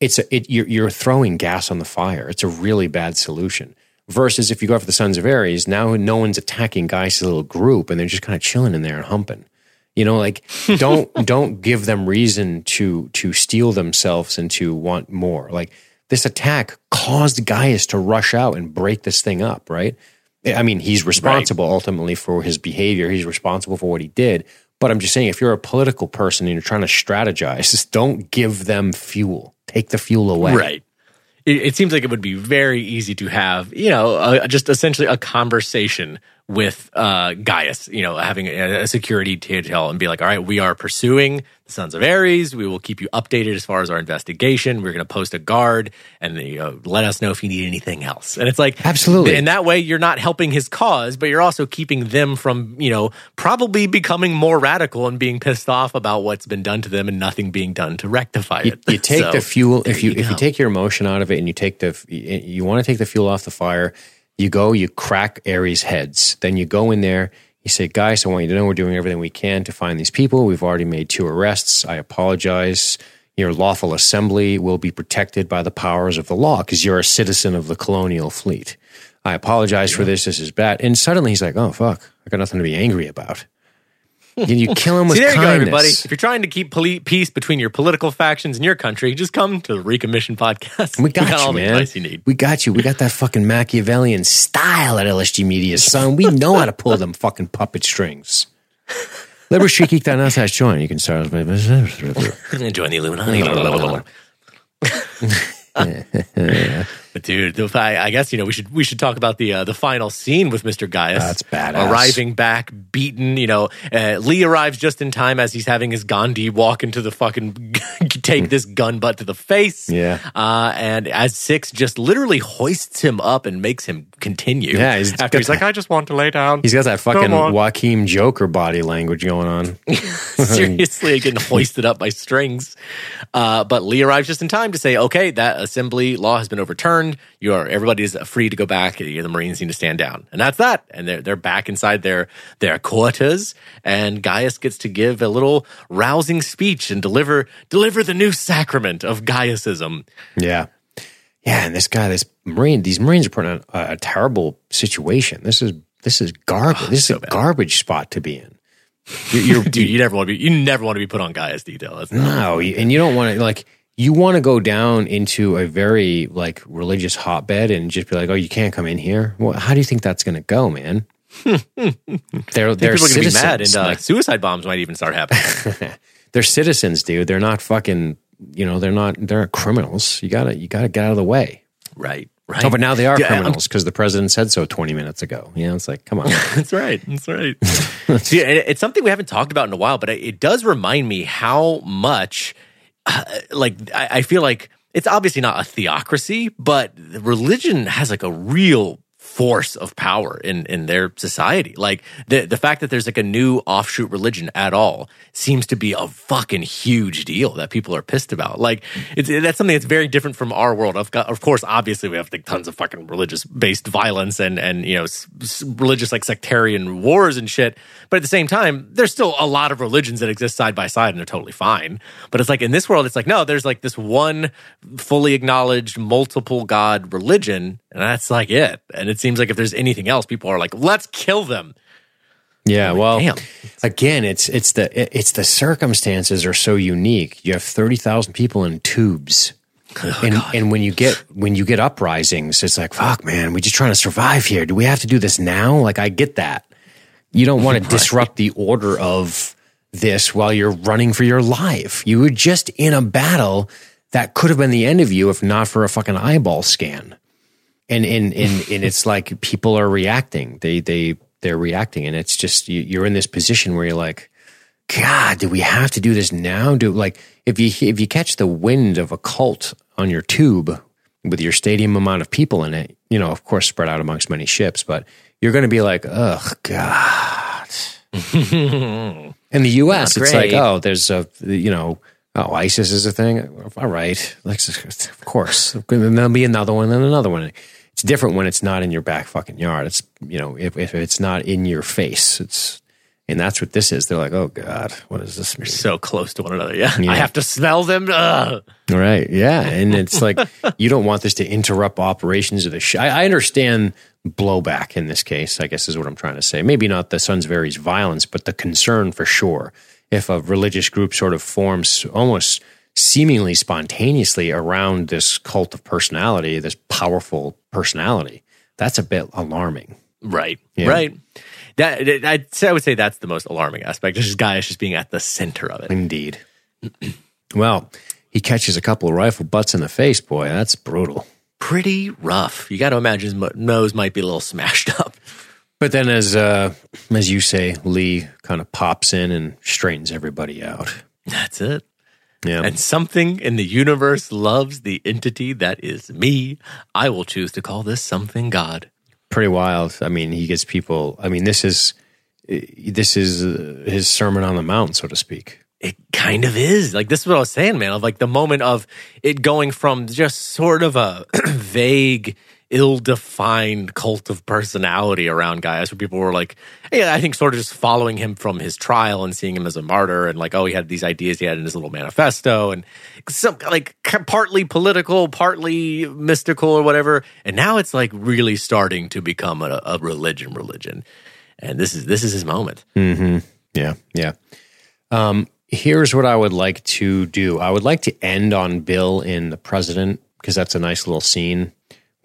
it's a, it you're, you're throwing gas on the fire. It's a really bad solution. Versus if you go after the sons of Ares, now no one's attacking Gaius' little group, and they're just kind of chilling in there and humping. You know, like [laughs] don't don't give them reason to to steel themselves and to want more. Like this attack caused Gaius to rush out and break this thing up, right? I mean, he's responsible ultimately for his behavior. He's responsible for what he did. But I'm just saying, if you're a political person and you're trying to strategize, just don't give them fuel. Take the fuel away. Right. It, it seems like it would be very easy to have, you know, uh, just essentially a conversation with uh, Gaius, you know, having a, a security detail and be like, all right, we are pursuing the Sons of Ares. We will keep you updated as far as our investigation. We're going to post a guard and you know, let us know if you need anything else. And it's like, Absolutely. And that way you're not helping his cause, but you're also keeping them from, you know, probably becoming more radical and being pissed off about what's been done to them and nothing being done to rectify it. you take So, the fuel if you, if you take your emotion out of it and you take the you want to take the fuel off the fire. You go, you crack Ares' heads. Then you go in there, you say, Guys, I want you to know we're doing everything we can to find these people. We've already made two arrests. I apologize. Your lawful assembly will be protected by the powers of the law because you're a citizen of the colonial fleet. I apologize for this. This is bad. And suddenly he's like, Oh, fuck. I got nothing to be angry about. And you kill him with See, there you kindness. go, everybody. If you're trying to keep poli- peace between your political factions in your country, just come to the Recommission podcast. We got, [laughs] all you, the man. advice you need. We got you. We got that fucking Machiavellian style at LSG Media, son. We know how to pull them fucking puppet strings. Liberty join. You can start. with [laughs] Join the Illuminati. [laughs] but dude, I, I guess you know we should we should talk about the uh, the final scene with Mister Gaius. That's badass. Arriving back, beaten. You know, uh, Lee arrives just in time as he's having his Gandhi walk into the fucking [laughs] take this gun butt to the face. Yeah. uh, and as Six just literally hoists him up and makes him continue. Yeah, he's after he's like, I just want to lay down. He's got that fucking. Joaquin Joker body language going on. [laughs] [laughs] seriously getting hoisted up by strings. Uh, but Lee arrives just in time to say, okay, that assembly law has been overturned. You are everybody's free to go back. The Marines need to stand down. And that's that. And they're they're back inside their their quarters. And Gaius gets to give a little rousing speech and deliver deliver the new sacrament of Gaiusism. Yeah. Yeah, and this guy, this Marine, these Marines are put in a, a terrible situation. This is this is garbage. [sighs] this is so a bad. garbage spot to be in. You're, you're [laughs] Dude, you never want to be you never want to be put on Gaius detail. That's No, and you don't want to like you want to go down into a very like religious hotbed and just be like, "Oh, you can't come in here." Well, how do you think that's going to go, man? [laughs] they're they're gonna be citizens. mad and uh, like, suicide bombs might even start happening. [laughs] they're citizens, dude. They're not fucking. You know, they're not. They're not criminals. You gotta you gotta get out of the way. right. Right. Oh, but now they are Yeah, criminals because the president said so 20 minutes ago. You know, it's like, come on. [laughs] That's right. That's right. See, it's something we haven't talked about in a while, but it does remind me how much, [sighs] like, I, I feel like it's obviously not a theocracy, but religion has like a real force of power in in their society. Like the the fact that there's like a new offshoot religion at all seems to be a fucking huge deal that people are pissed about. Like it's that's something that's very different from our world. Of, of course, obviously we have like tons of fucking religious based violence and and you know s- s- religious like sectarian wars and shit. But at the same time, there's still a lot of religions that exist side by side and they're totally fine. But it's like in this world, it's like no, there's like this one fully acknowledged multiple god religion, and that's like it. And it seems like if there's anything else, people are like, let's kill them. Yeah, well, damn. again, it's it's the it's the circumstances are so unique. You have thirty thousand people in tubes, Oh, and and when you get when you get uprisings, it's like fuck, man, we're just trying to survive here. Do we have to do this now? Like, I get that. You don't want [laughs] to disrupt the order of this while you're running for your life. You were just in a battle that could have been the end of you if not for a fucking eyeball scan. And and and, and it's like people are reacting. They they they're reacting, and it's just you, you're in this position where you're like, God, do we have to do this now? Do like if you if you catch the wind of a cult on your tube with your stadium amount of people in it, you know, of course, spread out amongst many ships, but you're going to be like, oh God. [laughs] in the U.S., it's like, oh, there's a you know. Oh, ISIS is a thing. All right, like, of course. And there'll be another one, and another one. It's different when it's not in your back fucking yard. It's you know, if, if it's not in your face, it's and that's what this is. They're like, oh god, what does this mean? So close to one another. Yeah. Yeah. I have to smell them. Ugh. Right. Yeah. And it's like, [laughs] you don't want this to interrupt operations of the sh I, I understand blowback in this case, I guess is what I'm trying to say. Maybe not the Sons of Ares violence, but the concern for sure. If a religious group sort of forms almost seemingly spontaneously around this cult of personality, this powerful personality, that's a bit alarming. Right. Yeah. Right. That I'd say, I would say that's the most alarming aspect. This guy is just being at the center of it. Indeed. [clears throat] well, he catches a couple of rifle butts in the face, boy. That's brutal. Pretty rough. You got to imagine his nose might be a little [laughs] smashed up. But then, as uh, as you say, Lee kind of pops in and straightens everybody out. That's it. Yeah, And something in the universe loves the entity that is me. I will choose to call this something God. pretty wild. I mean, he gets people. I mean, this is this is uh, his Sermon on the Mount, so to speak. It kind of is. Like this is what I was saying, man. Of like the moment of it going from just sort of a [clears throat] vague ill-defined cult of personality around Gaius where people were like, yeah, I think sort of just following him from his trial and seeing him as a martyr, and like, oh, he had these ideas he had in his little manifesto, and some like partly political, partly mystical, or whatever. And now it's like really starting to become a, a religion, religion. And this is this is his moment. Mm-hmm. Yeah, yeah. Um, here's what I would like to do. I would like to end on Bill in the president because that's a nice little scene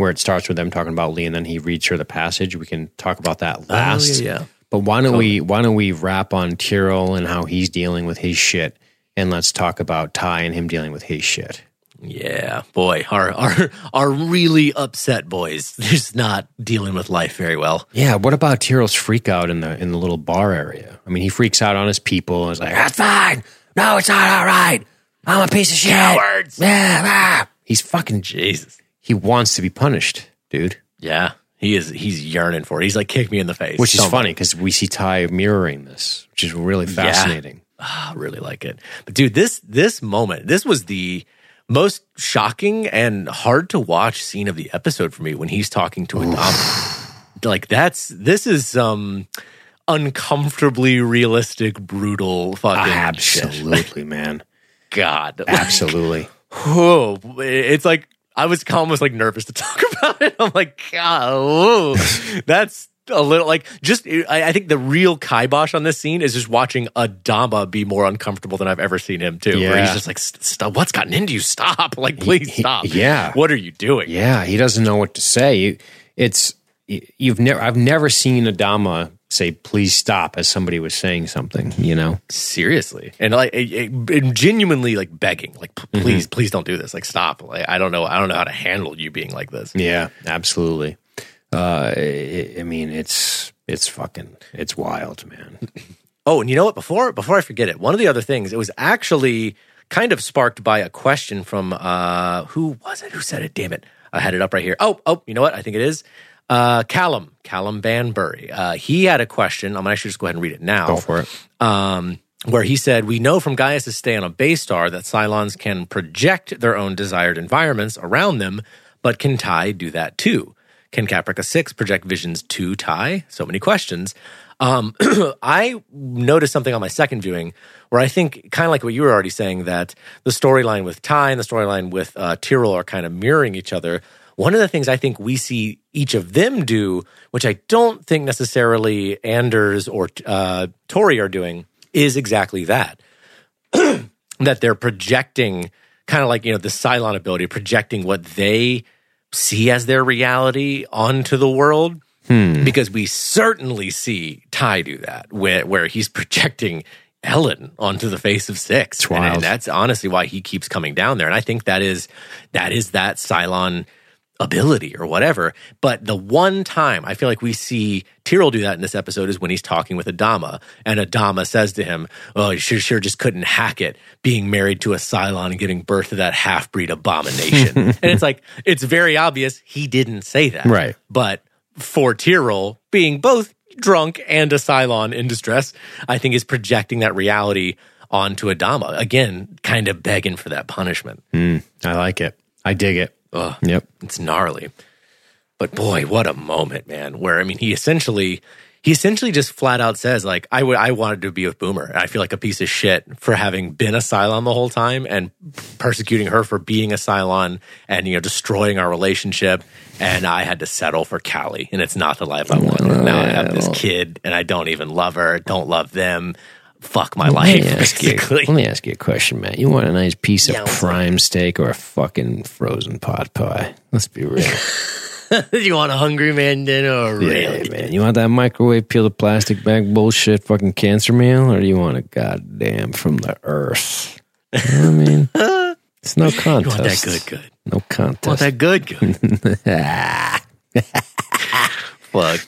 where it starts with them talking about Lee and then he reads her the passage. We can talk about that last. Oh, yeah, yeah. But why don't we why don't we wrap on Tyrol and how he's dealing with his shit and let's talk about Tigh and him dealing with his shit. Yeah, boy, our our our really upset boys just not dealing with life very well. Yeah, what about Tyrol's freak out in the in the little bar area? I mean, he freaks out on his people and is like, "That's fine. No, it's not all right. I'm a piece of shit." Cowards. Yeah, ah." he's fucking. Jesus. He wants to be punished, dude. Yeah, he is. He's yearning for it. He's like, kick me in the face, Which is So funny because we see Tigh mirroring this, which is really fascinating. Ah, I really like it. But dude, this this moment, this was the most shocking and hard to watch scene of the episode for me when he's talking to Adama. like that's this is some uncomfortably realistic, brutal fucking shit. Absolutely, man. [laughs] God. Absolutely. [laughs] Whoa. It's like I was almost like nervous to [laughs] talk about it. I'm like, God, whoa. that's a little like just I, I think the real kibosh on this scene is just watching Adama be more uncomfortable than I've ever seen him too. Where he's just like, stop, what's gotten into you? Stop. Like, please he- stop. yeah. What are you doing? Yeah, he doesn't know what to say. It's you've never I've never seen Adama say please stop as somebody was saying something, you know. Seriously. And like it, it- and genuinely like begging, like, Mm-hmm. please, please don't do this. Like, stop. Like, I don't know. I don't know how to handle you being like this. Yeah, absolutely. Uh I, I mean, it's it's fucking it's wild, man. [laughs] Oh, and you know what? Before before I forget it, one of the other things it was actually kind of sparked by a question from uh who was it? Who said it? Damn it! I had it up right here. Oh, oh, you know what? I think it is uh Callum Callum Banbury. Uh, he had a question. I'm gonna actually just go ahead and read it now. Go for it. um, where he said, We know from Gaius' stay on a base star that Cylons can project their own desired environments around them, but can Tigh do that too? Can Caprica 6 project visions to Tigh? So many questions. Um, [clears throat] I noticed something on my second viewing where I think, kind of like what you were already saying, that the storyline with Tigh and the storyline with uh, Tyrol are kind of mirroring each other. One of the things I think we see each of them do, which I don't think necessarily Anders or uh, Tory are doing, is exactly that. [clears throat] that they're projecting, kind of like, you know, the Cylon ability, projecting what they see as their reality onto the world. Because we certainly see Tigh do that, where, where he's projecting Ellen onto the face of six. And- and that's honestly why he keeps coming down there. And I think that is that is that Cylon ability or whatever. But the one time I feel like we see Tyrol do that in this episode is when he's talking with Adama. And Adama says to him, Oh, you sure, sure just couldn't hack it being married to a Cylon and giving birth to that half breed abomination. [laughs] and it's like, it's very obvious he didn't say that. Right. But for Tyrol, being both drunk and a Cylon in distress, I think is projecting that reality onto Adama. Again, kind of begging for that punishment. Hmm. I like it. I dig it. Ugh. Yep. It's gnarly. But boy, what a moment, man. Where I mean he essentially he essentially just flat out says, like, I would I wanted to be with Boomer. I feel like a piece of shit for having been a Cylon the whole time and persecuting her for being a Cylon and you know destroying our relationship. And I had to settle for Cally. And it's not the life I want. And now I have this kid and I don't even love her, don't love them. Fuck my life, basically. let me ask you a question, Matt. You want a nice piece of Yeah, prime steak or a fucking frozen pot pie? Let's be real. [laughs] you want a hungry man dinner or really? Man. You want that microwave peel the plastic bag bullshit fucking cancer meal, or do you want a goddamn from the earth? You know I mean? [laughs] It's no You contest. want that good, good. No Want contest. that good, good. Fuck.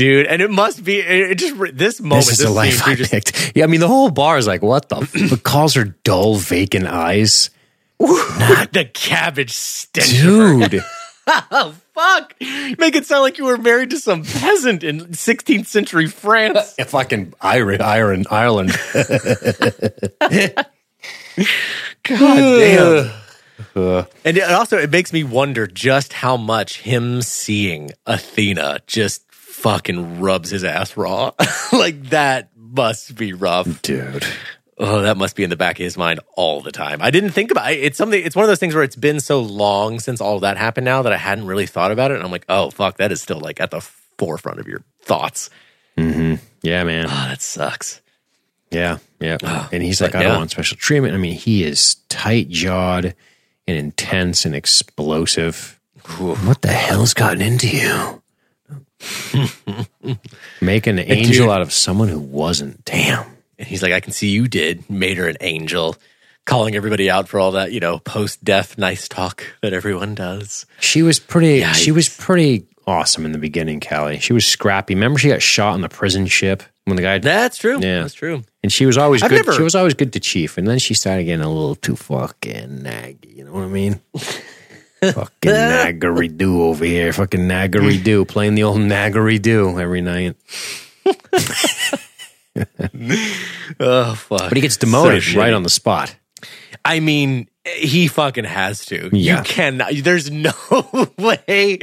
Dude, and it must be it just this moment. this is the life scene, I just, picked. Yeah, I mean the whole bar is like, what the? f- [clears throat] calls her dull, vacant eyes, Not the cabbage stench. dude. [laughs] Oh fuck! Make it sound like you were married to some peasant in 16th century France. [laughs] fucking Iron, Iron, Ireland. [laughs] God damn. Uh, And it also it makes me wonder just how much him seeing Athena just fucking rubs his ass raw. [laughs] like that must be rough. dude. Oh, that must be in the back of his mind all the time. I didn't think about it. It's something it's one of those things where it's been so long since all that happened now that I hadn't really thought about it. And I'm like, oh fuck, that is still like at the forefront of your thoughts. Mm-hmm. Yeah, man. Oh, that sucks. Yeah, yeah. Ah, and he's like, I don't want special treatment. I mean, he is tight jawed and intense and explosive. What the hell's gotten into you? [laughs] Make an angel dude- out of someone who wasn't. Damn. And he's like, I can see you did, made her an angel, calling everybody out for all that, you know, post death nice talk that everyone does. She was pretty. Yikes. She was pretty awesome in the beginning, Cally. She was scrappy. Remember, she got shot on the prison ship when the guy. That's true. Yeah. That's true. and she was always I've good. never- She was always good to Chief, and then she started getting a little too fucking naggy. You know what I mean? [laughs] fucking naggery do over here. Fucking naggery do. Playing the old naggery do every night. [laughs] Oh fuck. But he gets demoted So right on the spot. I mean, he fucking has to. Yeah. You cannot. There's no [laughs] way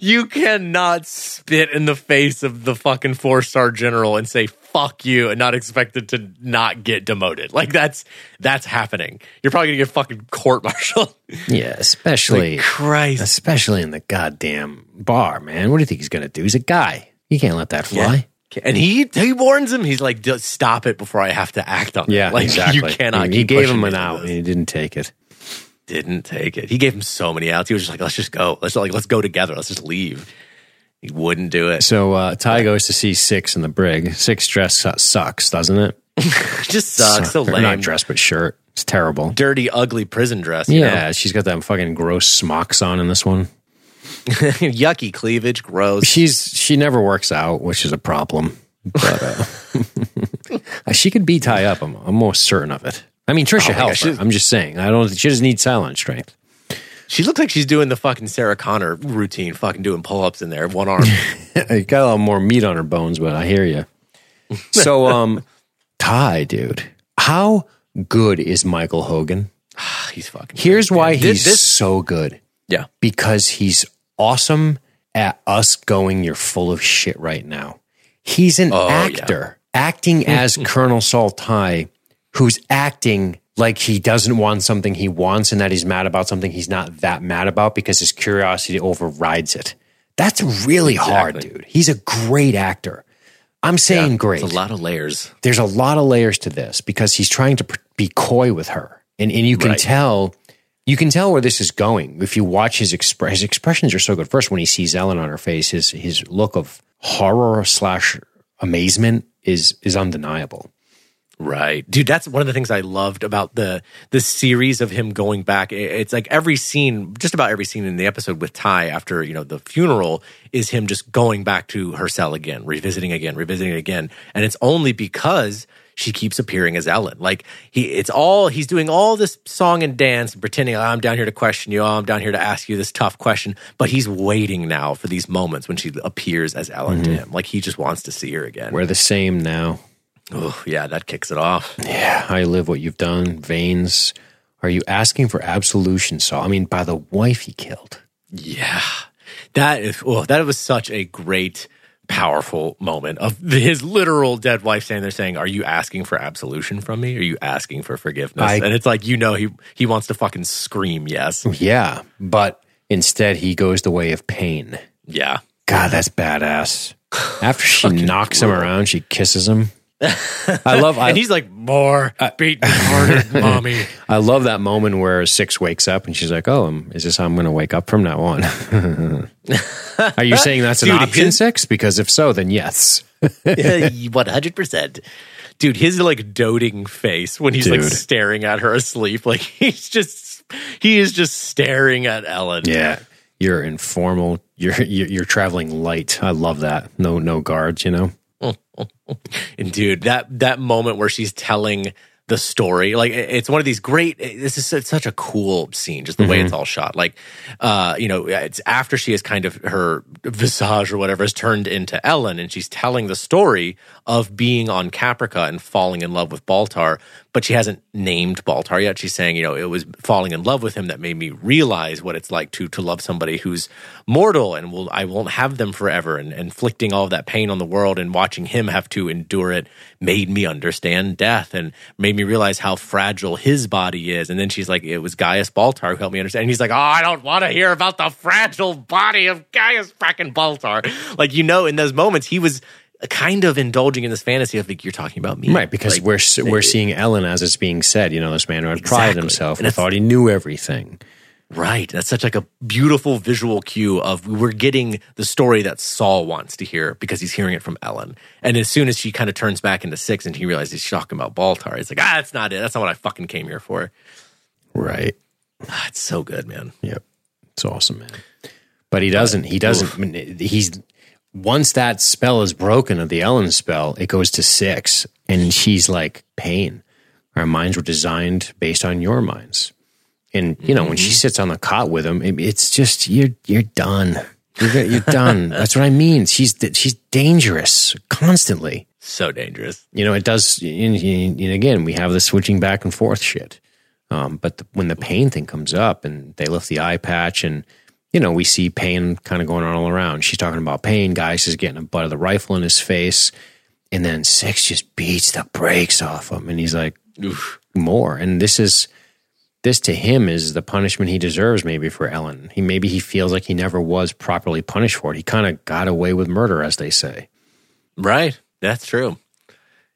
you cannot spit in the face of the fucking four star general and say "fuck you" and not expected to not get demoted. Like that's that's happening. You're probably gonna get fucking court [laughs] martialed. Yeah, especially Christ. especially in the goddamn bar, man. What do you think he's gonna do? He's a guy. He can't let that fly. And he he warns him. He's like, "Stop it before I have to act on Yeah, it." Like [laughs] exactly. you cannot. He, he gave him an out, and he didn't take it. Didn't take it. He gave him so many outs. He was just like, "Let's just go. Let's like let's go together. Let's just leave." He wouldn't do it. So uh, Tigh goes to see Six in the brig. Six dress sucks, doesn't it? [laughs] Just sucks. So Or lame. Not dress, but shirt. It's terrible. dirty, ugly prison dress. Yeah, she's got that fucking gross smocks on in this one. [laughs] yucky cleavage, gross. She's she never works out, which is a problem. But uh, [laughs] she could be Tigh up. I'm, I'm most certain of it. I mean, Tricia Oh Helfer. I'm just saying. I don't. She doesn't need Cylon strength. She looks like she's doing the fucking Sarah Connor routine, fucking doing pull ups in there, one arm. [laughs] got a lot more meat on her bones, but I hear you. [laughs] So, um, Tigh, dude, how good is Michael Hogan? [sighs] he's fucking. Here's why he's this- so good. Yeah, because he's awesome at us going, you're full of shit right now. He's an Oh, yeah. actor acting as [laughs] Colonel Saul Tigh, who's acting like he doesn't want something he wants and that he's mad about something he's not that mad about because his curiosity overrides it. That's really hard, dude. He's a great actor. I'm saying great It's a lot of layers. there's a lot of layers to this because he's trying to be coy with her, and and you can Right. tell, you can tell where this is going if you watch his expre- his expressions are so good. First, when he sees Ellen on her face, his his look of horror slash amazement is is undeniable. Right. Dude, that's one of the things I loved about the the series of him going back. It's like every scene, just about every scene in the episode with Tigh after, you know, the funeral is him just going back to her cell again, revisiting again, revisiting again. And it's only because she keeps appearing as Ellen. Like he it's all he's doing all this song and dance and pretending "Oh, I'm down here to question you, oh, I'm down here to ask you this tough question, but he's waiting now for these moments when she appears as Ellen to mm-hmm. him. Like he just wants to see her again. We're the same now. Oh, yeah, that kicks it off. Yeah, I live what you've done. Veins. Are you asking for absolution, Saul? I mean, by the wife he killed. Yeah, that is. Oh, that was such a great, powerful moment of his literal dead wife standing there saying, "Are you asking for absolution from me? Are you asking for forgiveness?" I- and it's like you know he he wants to fucking scream yes. Yeah, but instead he goes the way of pain. Yeah, God, that's badass. After she knocks him around, she kisses him. I love I, and he's like, "More, beat me harder, [laughs] mommy." I love that moment where Six wakes up and she's like, "Oh, um, is this how I'm going to wake up from now on?" [laughs] Are you saying that's an Dude, option his- six? Because if so, then yes. [laughs] One hundred percent. Dude, his like doting face when he's like staring at her asleep, like he's just he is just staring at Ellen. Yeah, you're informal. You're you're, you're traveling light. I love that. No no guards. You know. And [laughs] dude, that that moment where she's telling the story. Like it's one of these great. This is such- a cool scene, just the way it's all shot. Like, uh, you know, it's after she is kind of her visage or whatever is turned into Ellen, and she's telling the story of being on Caprica and falling in love with Baltar, but she hasn't named Baltar yet. She's saying, you know, it was falling in love with him that made me realize what it's like to to love somebody who's mortal and will I won't have them forever, and inflicting all of that pain on the world and watching him have to endure it made me understand death and made me realize how fragile his body is. And then she's like, it was Gaius Baltar who helped me understand. And he's like, oh, I don't want to hear about the fragile body of Gaius fracking Baltar. Like, you know, in those moments, he was kind of indulging in this fantasy of like, you're talking about me. Right, because Like, we're we're seeing Ellen as it's being said. You know, this man who had prided Exactly. himself And and thought he knew everything. Right. That's such like a beautiful visual cue of we're getting the story that Saul wants to hear because he's hearing it from Ellen. And as soon as she kind of turns back into six and he realizes he's talking about Baltar, it's like, ah, that's not it. That's not what I fucking came here for. Right. Ah, it's so good, man. Yep. It's awesome, man. But he doesn't. He doesn't. He's once that spell is broken of the Ellen spell, it goes to six, and she's like, "Pain. Our minds were designed based on your minds." And you know, when she sits on the cot with him, it's just you're you're done. You're, you're done. [laughs] That's what I mean. She's she's dangerous constantly. So dangerous. You know, it does. And, and again, we have the switching back and forth shit. Um, but the, when the pain thing comes up and they lift the eye patch and, you know, we see pain kind of going on all around. She's talking about pain. Gaius is getting a butt of the rifle in his face. And then Six just beats the brakes off him. And he's like, Oof. more. And this is, this to him is the punishment he deserves maybe for Ellen. He maybe he feels like he never was properly punished for it. He kind of got away with murder, as they say. Right. That's true.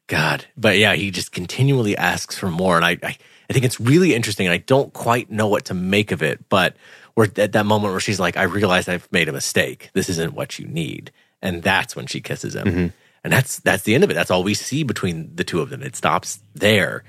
God. But yeah, he just continually asks for more. And I, I, I think it's really interesting. And I don't quite know what to make of it. But we're at that moment where she's like, I realize I've made a mistake. This isn't what you need. And that's when she kisses him. Mm-hmm. And that's that's the end of it. That's all we see between the two of them. It stops there.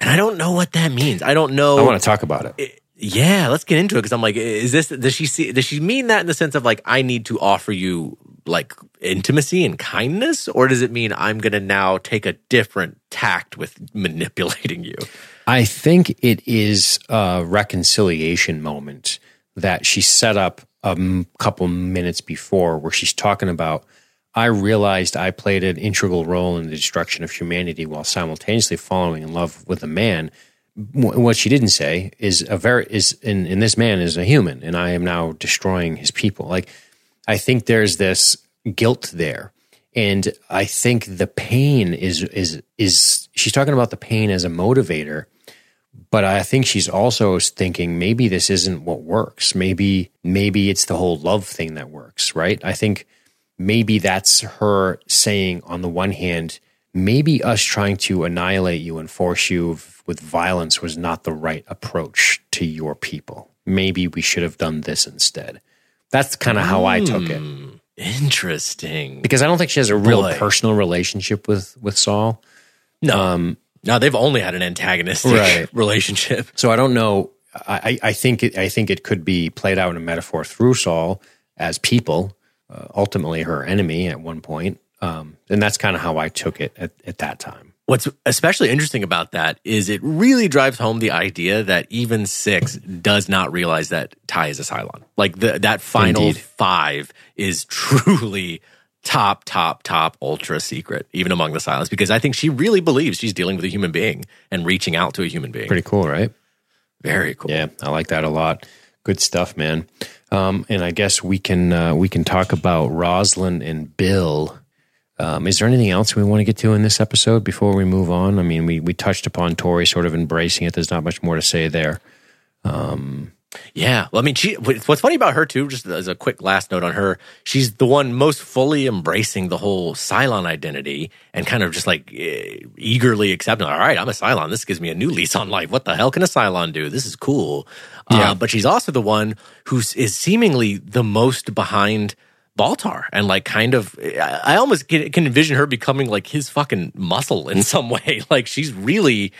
And I don't know what that means. I don't know. I want to talk about it. Yeah, let's get into it because I'm like, is this does she see does she mean that in the sense of like I need to offer you like intimacy and kindness, or does it mean I'm gonna now take a different tact with manipulating you? I think it is a reconciliation moment that she set up a m- couple minutes before where she's talking about I realized I played an integral role in the destruction of humanity while simultaneously falling in love with a man. What she didn't say is a very is in, in this man is a human, and I am now destroying his people. Like I think there's this guilt there. And I think the pain is is is she's talking about the pain as a motivator, but I think she's also thinking maybe this isn't what works. Maybe maybe it's the whole love thing that works, right? I think maybe that's her saying on the one hand, maybe us trying to annihilate you and force you with violence was not the right approach to your people. Maybe we should have done this instead. That's kind of how I took it Interesting. because I don't think she has a real Boy. personal relationship with with Saul. No, Um, no, they've only had an antagonistic Right. [laughs] relationship. so I don't know. I, I I think it, I think it could be played out in a metaphor through Saul as people, uh, ultimately her enemy at one point, um, and that's kind of how I took it at, at that time. What's especially interesting about that is it really drives home the idea that even six [laughs] does not realize that Tigh is a Cylon. Like the, that final Indeed. five is [laughs] truly top, top, top ultra secret, even among the Cylons, because I think she really believes she's dealing with a human being and reaching out to a human being. Pretty cool, right? Very cool. Yeah, I like that a lot. Good stuff, man. Um, and I guess we can uh, we can talk about Roslin and Bill. Um, is there anything else we want to get to in this episode before we move on? I mean, we we touched upon Tory sort of embracing it. There's not much more to say there. Yeah. Well, I mean, she, what's funny about her too, just as a quick last note on her, she's the one most fully embracing the whole Cylon identity and kind of just like eh, eagerly accepting, all right, I'm a Cylon. This gives me a new lease on life. What the hell can a Cylon do? This is cool. Yeah. Uh, but she's also the one who is seemingly the most behind Baltar and like kind of, I I almost can envision her becoming like his fucking muscle in some [laughs] way. Like she's really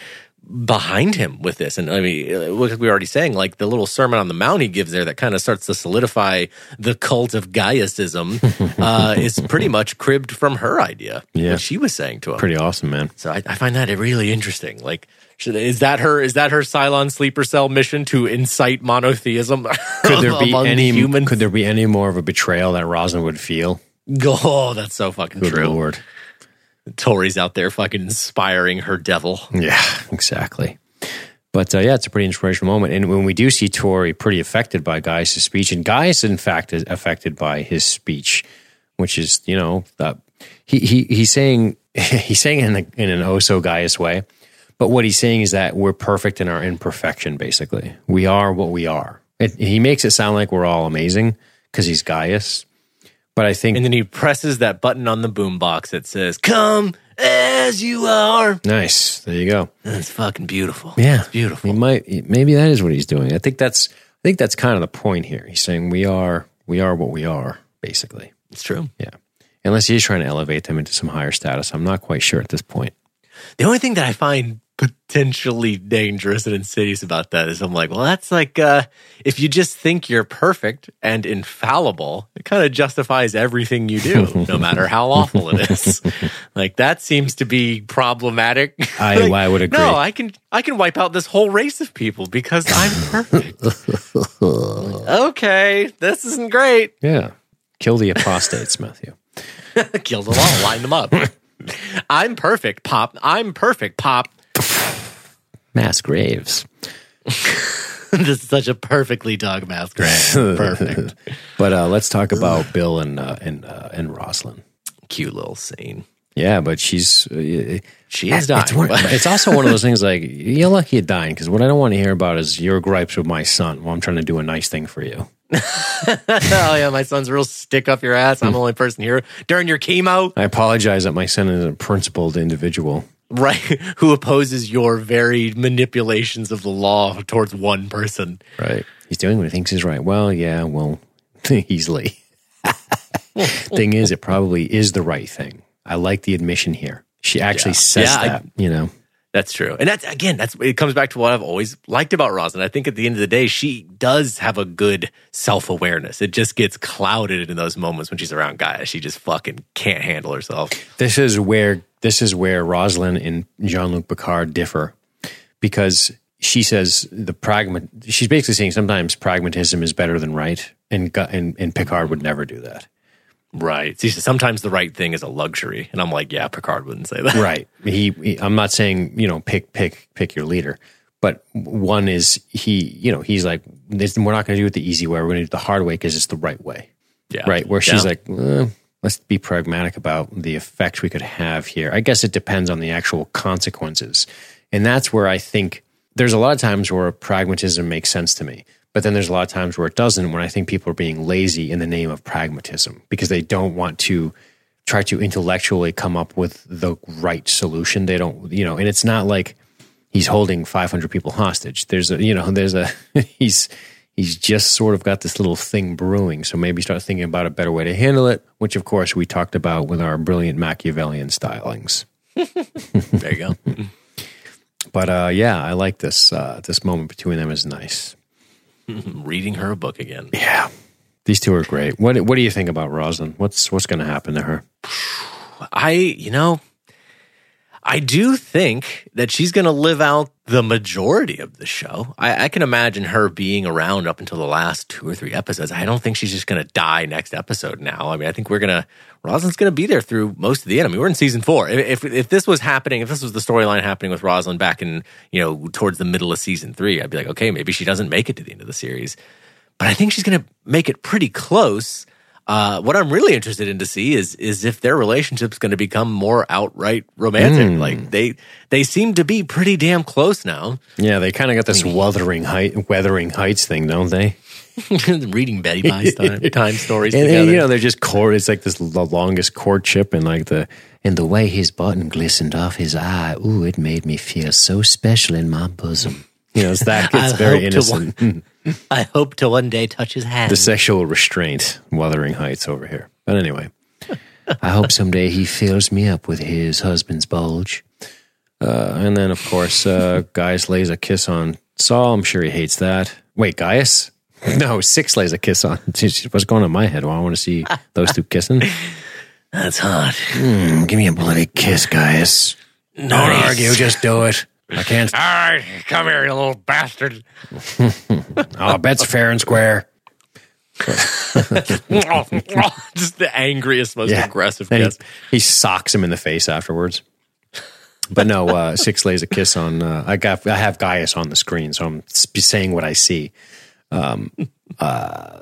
behind him with this. And I mean, like we were already saying, like the little sermon on the mount he gives there that kind of starts to solidify the cult of Gaiusism [laughs] uh, is pretty much cribbed from her idea. Yeah. What she was saying to him. Pretty awesome, man. So I, I find that really interesting. Like, should, is that her? Is that her Cylon sleeper cell mission to incite monotheism? Could there be [laughs] any humans? could there be any more of a betrayal that Roslin would feel? [laughs] Oh, that's so fucking Good true. lord. Tory's out there fucking inspiring her devil. Yeah, exactly. But uh, yeah, it's a pretty inspirational moment. And when we do see Tori pretty affected by Gaius' speech, and Gaius, in fact, is affected by his speech, which is, you know, uh, he, he he's saying [laughs] he's saying in, a, in an oh so Gaius way. But what he's saying is that we're perfect in our imperfection, basically. We are what we are. It, he makes it sound like we're all amazing because he's Gaius. But I think And then he presses that button on the boombox that says, Come as you are. nice. There you go. That's fucking beautiful. Yeah, It's beautiful. He might maybe that is what he's doing. I think that's I think that's kind of the point here. He's saying we are we are what we are, basically. It's true. Yeah. Unless he's trying to elevate them into some higher status. I'm not quite sure at this point. The only thing that I find potentially dangerous and insidious about that is I'm like, well, that's like uh, if you just think you're perfect and infallible, it kind of justifies everything you do, no [laughs] matter how awful it is. [laughs] like that seems to be problematic. I- [laughs] Like, I would agree. No, I can I can wipe out this whole race of people because I'm perfect. okay, this isn't great. Yeah. Kill the apostates, Matthew. Kill them all, line them up. I'm perfect, Pop. I'm perfect, Pop. Mass graves. [laughs] this is such a perfectly dog mass grave. [laughs] Perfect. But uh, let's talk about Bill and uh, and uh, and Roslin. Cute little scene. Yeah, but she's uh, She is dying. It's, one, [laughs] it's also one of those things like you're lucky at dying because what I don't want to hear about is your gripes with my son while I'm trying to do a nice thing for you. oh yeah, my son's real stick up your ass. I'm the only person here during your chemo, I apologize that my son is a principled individual. Right? [laughs] Who opposes your very manipulations of the law towards one person? Right. He's doing what he thinks is right. Well, yeah, well, [laughs] easily. [laughs] thing is, it probably is the right thing. I like the admission here. She actually Yeah. says Yeah, I- that, you know. That's true. And that's again, that's it comes back to what I've always liked about Roslin. I think at the end of the day, she does have a good self awareness. It just gets clouded in those moments when she's around guys. She just fucking can't handle herself. This is where this is where Roslin and Jean Luc Picard differ, because she says the pragma. She's basically saying sometimes pragmatism is better than right, and and, and Picard would never do that. Right. See, sometimes the right thing is a luxury. And I'm like, yeah, Picard wouldn't say that. Right. He, he. I'm not saying you know pick pick pick your leader, but one is he. You know he's like this, we're not going to do it the easy way. We're going to do it the hard way because it's the right way. Yeah. right? Where she's Yeah. like, eh, let's be pragmatic about the effect we could have here. I guess it depends on the actual consequences. And that's where I think there's a lot of times where pragmatism makes sense to me. But then there's a lot of times where it doesn't, when I think people are being lazy in the name of pragmatism because they don't want to try to intellectually come up with the right solution. They don't, you know, and it's not like he's holding 500 people hostage. There's a, you know, there's a, [laughs] he's, he's just sort of got this little thing brewing. So maybe start thinking about a better way to handle it, which of course we talked about with our brilliant Machiavellian stylings. [laughs] There you go. [laughs] But uh, yeah, I like this. Uh, this moment between them is nice. [laughs] Reading her a book again. Yeah, these two are great. What What do you think about Roslin? What's What's going to happen to her? I, you know, I do think that she's going to live out the majority of the show. I, I can imagine her being around up until the last two or three episodes. I don't think she's just going to die next episode now. I mean, I think we're going to, Roslin's going to be there through most of the end. I mean, we're in season four. If, if, this was happening, if this was the storyline happening with Roslin back in, you know, towards the middle of season three, I'd be like, okay, maybe she doesn't make it to the end of the series. But I think she's going to make it pretty close. Uh, what I'm really interested in to see is is if their relationship's going to become more outright romantic. Like they they seem to be pretty damn close now. Yeah, they kind of got this wuthering height, weathering heights thing, don't they? [laughs] Reading Betty Pie's [laughs] time, time stories And, together. and, you know, they're just court. It's like this the longest courtship, and like the and the way his button glistened off his eye. Ooh, it made me feel so special in my bosom. [laughs] You know, it's that. It's very innocent. I hope to one day touch his hand. the sexual restraint, Wuthering Heights over here. But anyway, I hope someday he fills me up with his husband's bulge. Uh, and then, of course, uh, Gaius lays a kiss on Saul. I'm sure he hates that. Wait, Gaius? [laughs] No, Six lays a kiss on. [laughs] What's going on in my head? Well, I want to see those two kissing. [laughs] That's hot. Mm, give me a bloody kiss, Gaius. Don't Nice. argue, just do it. I can't. [laughs] All right, come here, you little bastard. [laughs] Oh, bet's fair and square. [laughs] Just the angriest, most aggressive Then he- kiss. He, socks him in the face afterwards. But no, uh, Six lays a kiss on. Uh, I got. I have Gaius on the screen, so I'm saying what I see. Um, uh,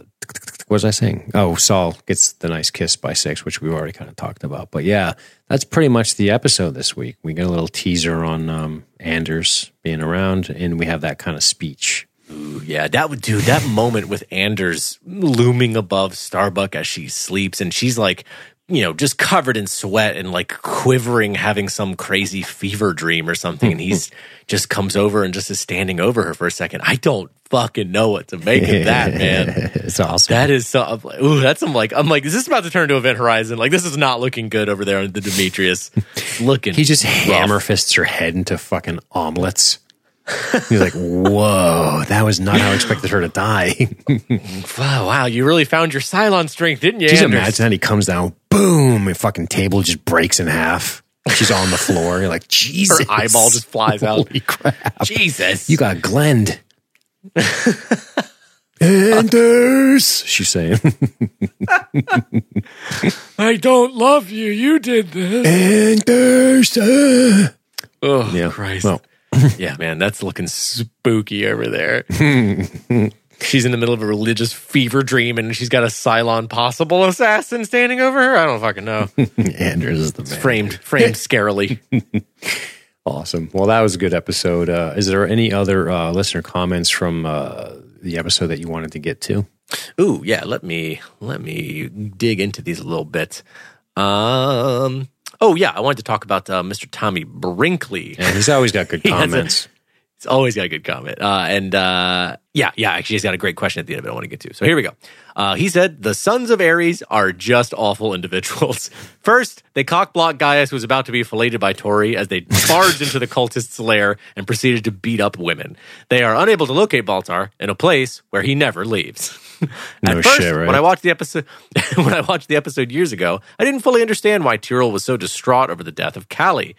was I saying? Oh, Saul gets the nice kiss by Six, which we've already kind of talked about. But yeah, that's pretty much the episode this week. We get a little teaser on um, Anders being around, and we have that kind of speech. Yeah, that would do that moment with Anders looming above Starbuck as she sleeps, and she's like, you know, just covered in sweat and like quivering, having some crazy fever dream or something. And he's [laughs] just comes over and just is standing over her for a second. I don't fucking know what to make of that, man. [laughs] it's awesome. That is so. I'm like, Ooh, that's. I'm like. I'm like. Is this about to turn into Event Horizon? Like, this is not looking good over there on the Demetrius. [laughs] Looking. He just rough. hammer fists her head into fucking omelets. He's like, whoa, that was not how I expected her to die. [laughs] Wow, wow, you really found your Cylon strength, didn't you? Just Anders? imagine that he comes down, boom, and fucking table just breaks in half. She's on the floor. You're like, Jesus. Her eyeball just flies out. Holy crap. Jesus. You got Glend. [laughs] Anders, she's saying. [laughs] I don't love you. You did this. Anders. Oh, Yeah. Christ. Well, [laughs] yeah, man, that's looking spooky over there. [laughs] she's in the middle of a religious fever dream and she's got a Cylon possible assassin standing over her. I don't fucking know. [laughs] Anders is the man. framed, framed scarily. Awesome. Well, that was a good episode. Uh, is there any other uh, listener comments from uh, the episode that you wanted to get to? Ooh, yeah. Let me let me dig into these a little bit. Um. Oh yeah, I wanted to talk about uh, Mr. Tommy Brinkley. And he's always got good [laughs] He a- comments. He's always got a good comment. Uh, and uh, yeah, yeah, actually, he's got a great question at the end of it I want to get to. So here we go. Uh, he said, The sons of Ares are just awful [laughs] individuals. First, they cockblocked Gaius, who was about to be filleted by Tory, as they [laughs] barged into the cultist's lair and proceeded to beat up women. They are unable to locate Baltar in a place where he never leaves. At No first, shit, right? when I watched the episode, [laughs] when I watched the episode years ago, I didn't fully understand why Tyrol was so distraught over the death of Cally.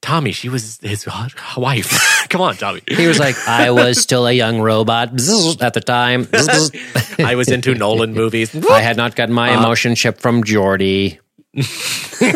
Tommy, she was his [laughs] wife. [laughs] Come on, Tommy. He was like, I was still a young robot at the time. I was into Nolan movies. I had not gotten my uh, emotion chip from Geordi. [laughs]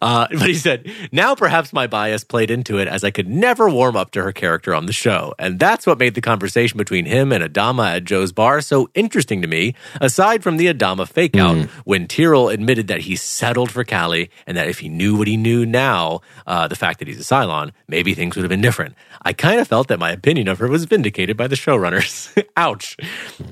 Uh, but he said, now perhaps my bias played into it as I could never warm up to her character on the show. And that's what made the conversation between him and Adama at Joe's bar so interesting to me, aside from the Adama fake out, when Tyrol admitted that he settled for Cally and that if he knew what he knew now, uh, the fact that he's a Cylon, maybe things would have been different. I kind of felt that my opinion of her was vindicated by the showrunners. [laughs] Ouch.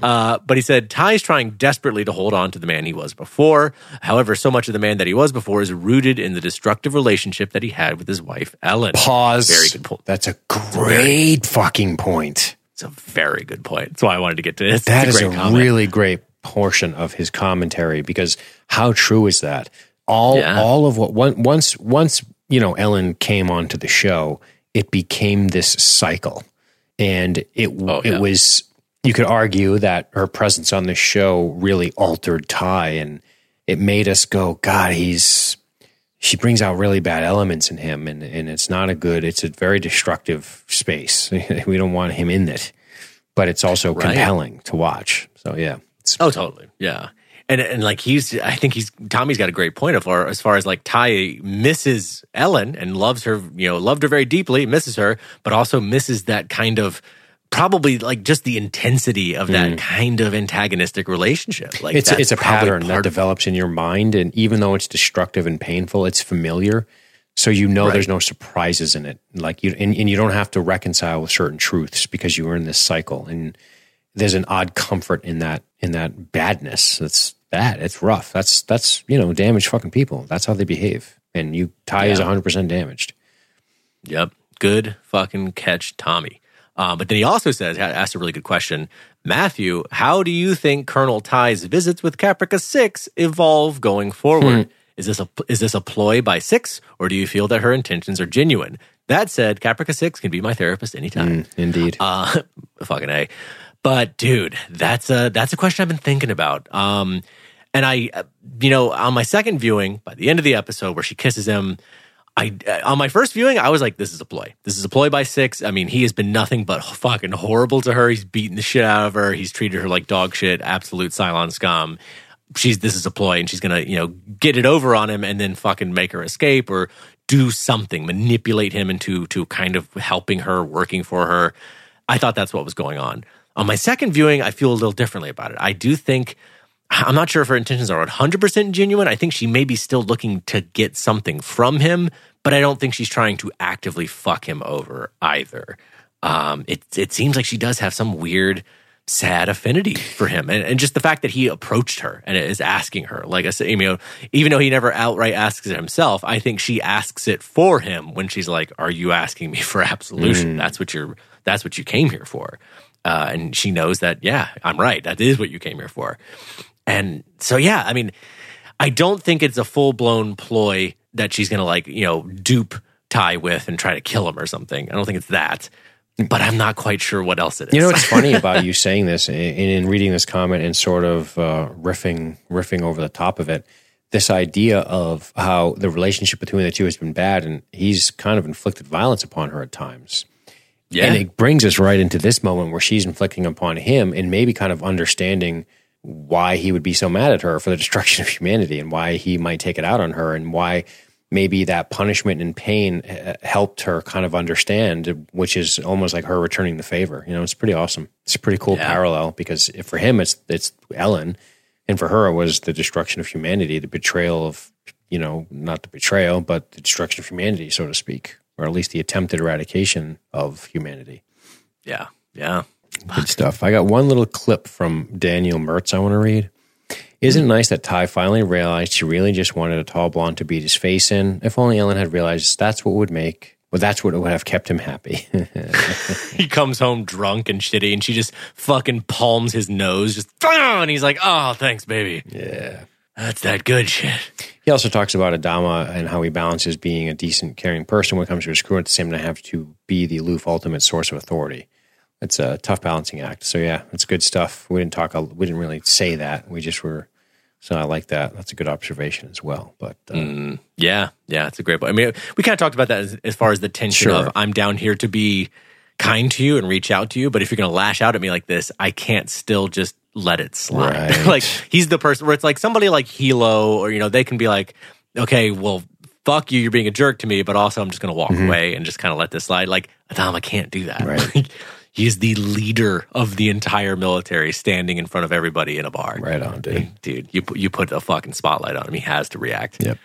Uh, but he said, Tigh's trying desperately to hold on to the man he was before. However, so much of the man that he was before is rooted in the destructive relationship that he had with his wife, Ellen. Pause. Very good point. That's a great fucking point. It's a very good point. That's why I wanted to get to this. That is a a really great portion of his commentary because how true is that? All Yeah. all of what once once you know Ellen came onto the show, it became this cycle, and it Oh, yeah. it was you could argue that her presence on the show really altered Tigh, and it made us go, God, he's she brings out really bad elements in him, and and it's not a good. It's a very destructive space. [laughs] we don't want him in it, but it's also Right. compelling to watch. So yeah, Oh, totally. Yeah. And and like he's I think he's Tommy's got a great point of far as far as like Tigh misses Ellen and loves her, you know, loved her very deeply, misses her, but also misses that kind of probably like just the intensity of that kind of antagonistic relationship. Like Mm. it's it's a pattern that develops in your mind, and even though it's destructive and painful, it's familiar. So you know Right. there's no surprises in it. Like you and, and you don't have to reconcile with certain truths because you are in this cycle. And there's an odd comfort in that in that badness. That's bad. It's rough. That's that's you know damaged fucking people. That's how they behave. And you Tigh is Yeah. 100 percent damaged. Yep. Good fucking catch, Tommy. Uh, but then he also says, asked a really good question. Matthew, how do you think Colonel Tigh's visits with Caprica 6 evolve going forward? Is this a is this a ploy by Six, or do you feel that her intentions are genuine? That said, Caprica Six can be my therapist anytime. Indeed. Uh, [laughs] fucking a. But dude, that's a that's a question I've been thinking about. Um, and I, uh, you know, on my second viewing, by the end of the episode where she kisses him, I uh, on my first viewing, I was like, this is a ploy. This is a ploy by six. I mean, he has been nothing but fucking horrible to her. He's beaten the shit out of her. He's treated her like dog shit, absolute Cylon scum. She's this is a ploy, and she's gonna, you know, get it over on him and then fucking make her escape or do something, manipulate him into to kind of helping her, working for her. I thought that's what was going on. On my second viewing, I feel a little differently about it. I do think I'm not sure if her intentions are 100% genuine. I think she may be still looking to get something from him, but I don't think she's trying to actively fuck him over either. Um, it, it seems like she does have some weird, sad affinity for him. And, and just the fact that he approached her and is asking her, like I said, you know, even though he never outright asks it himself, I think she asks it for him when she's like, Are you asking me for absolution? That's what you're, that's what you came here for. Uh, and she knows that, yeah, I'm right. That is what you came here for. And so, yeah, I mean, I don't think it's a full blown ploy that she's going to like, you know, dupe Tigh with and try to kill him or something. I don't think it's that. But I'm not quite sure what else it is. You know what's funny [laughs] about you saying this and in reading this comment and sort of uh, riffing riffing over the top of it, this idea of how the relationship between the two has been bad, and he's kind of inflicted violence upon her at times. yeah. And it brings us right into this moment where she's inflicting upon him and maybe kind of understanding why he would be so mad at her for the [laughs] destruction of humanity and why he might take it out on her and why maybe that punishment and pain uh, helped her kind of understand, which is almost like her returning the favor. You know, it's pretty awesome. It's a pretty cool Yeah. parallel because if for him it's it's Ellen, and for her it was the destruction of humanity, the betrayal of you know not the betrayal, but the destruction of humanity, so to speak, or at least the attempted eradication of humanity. yeah. Yeah. Good stuff. I got one little clip from Daniel Mertz I want to read. Isn't it nice that Tigh finally realized she really just wanted a tall blonde to beat his face in? If only Ellen had realized that's what would make, well, that's what would have kept him happy. [laughs] He comes home drunk and shitty and she just fucking palms his nose, just, and he's like, oh, thanks, baby. yeah. That's that good shit. He also talks about Adama and how he balances being a decent, caring person when it comes to his crew, at the same time have to be the aloof ultimate source of authority. It's a tough balancing act. So yeah, it's good stuff. We didn't talk. We didn't really say that. We just were. So I like that. That's a good observation as well. But uh, Yeah, yeah, it's a great point. I mean, we kind of talked about that as, as far as the tension Sure. of I'm down here to be kind to you and reach out to you, but if you're going to lash out at me like this, I can't still just let it slide. [laughs] Right. like he's the person where it's like somebody like Helo or you know they can be like, okay, well. Fuck you, you're being a jerk to me, but also I'm just gonna walk away and just kind of let this slide. Like, Adama can't do that. Right. [laughs] Like, he's the leader of the entire military standing in front of everybody in a bar. right on, dude. Dude, you, put- you put a fucking spotlight on him. He has to react. Yep.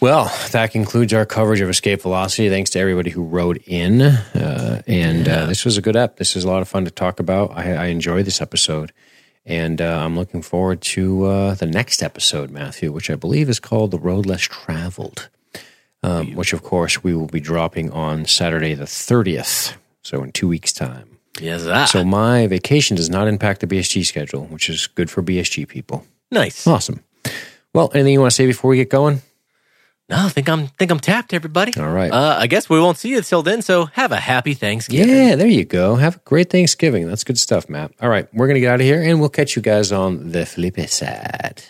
Well, that concludes our coverage of Escape Velocity. Thanks to everybody who wrote in. Uh, and uh, this was a good ep. This was a lot of fun to talk about. I, I enjoyed this episode. And uh, I'm looking forward to uh, the next episode, Matthew, which I believe is called The Road Less Traveled, um, which, of course, we will be dropping on Saturday the 30th. So in two weeks' time. Yes, ah, So my vacation does not impact the BSG schedule, which is good for BSG people. nice. Awesome. Well, anything you want to say before we get going? No, I think I'm think I'm tapped, everybody. All right. Uh, I guess we won't see you till then. So have a happy Thanksgiving. Yeah, there you go. Have a great Thanksgiving. That's good stuff, Matt. All right, we're going to get out of here and we'll catch you guys on the flip side.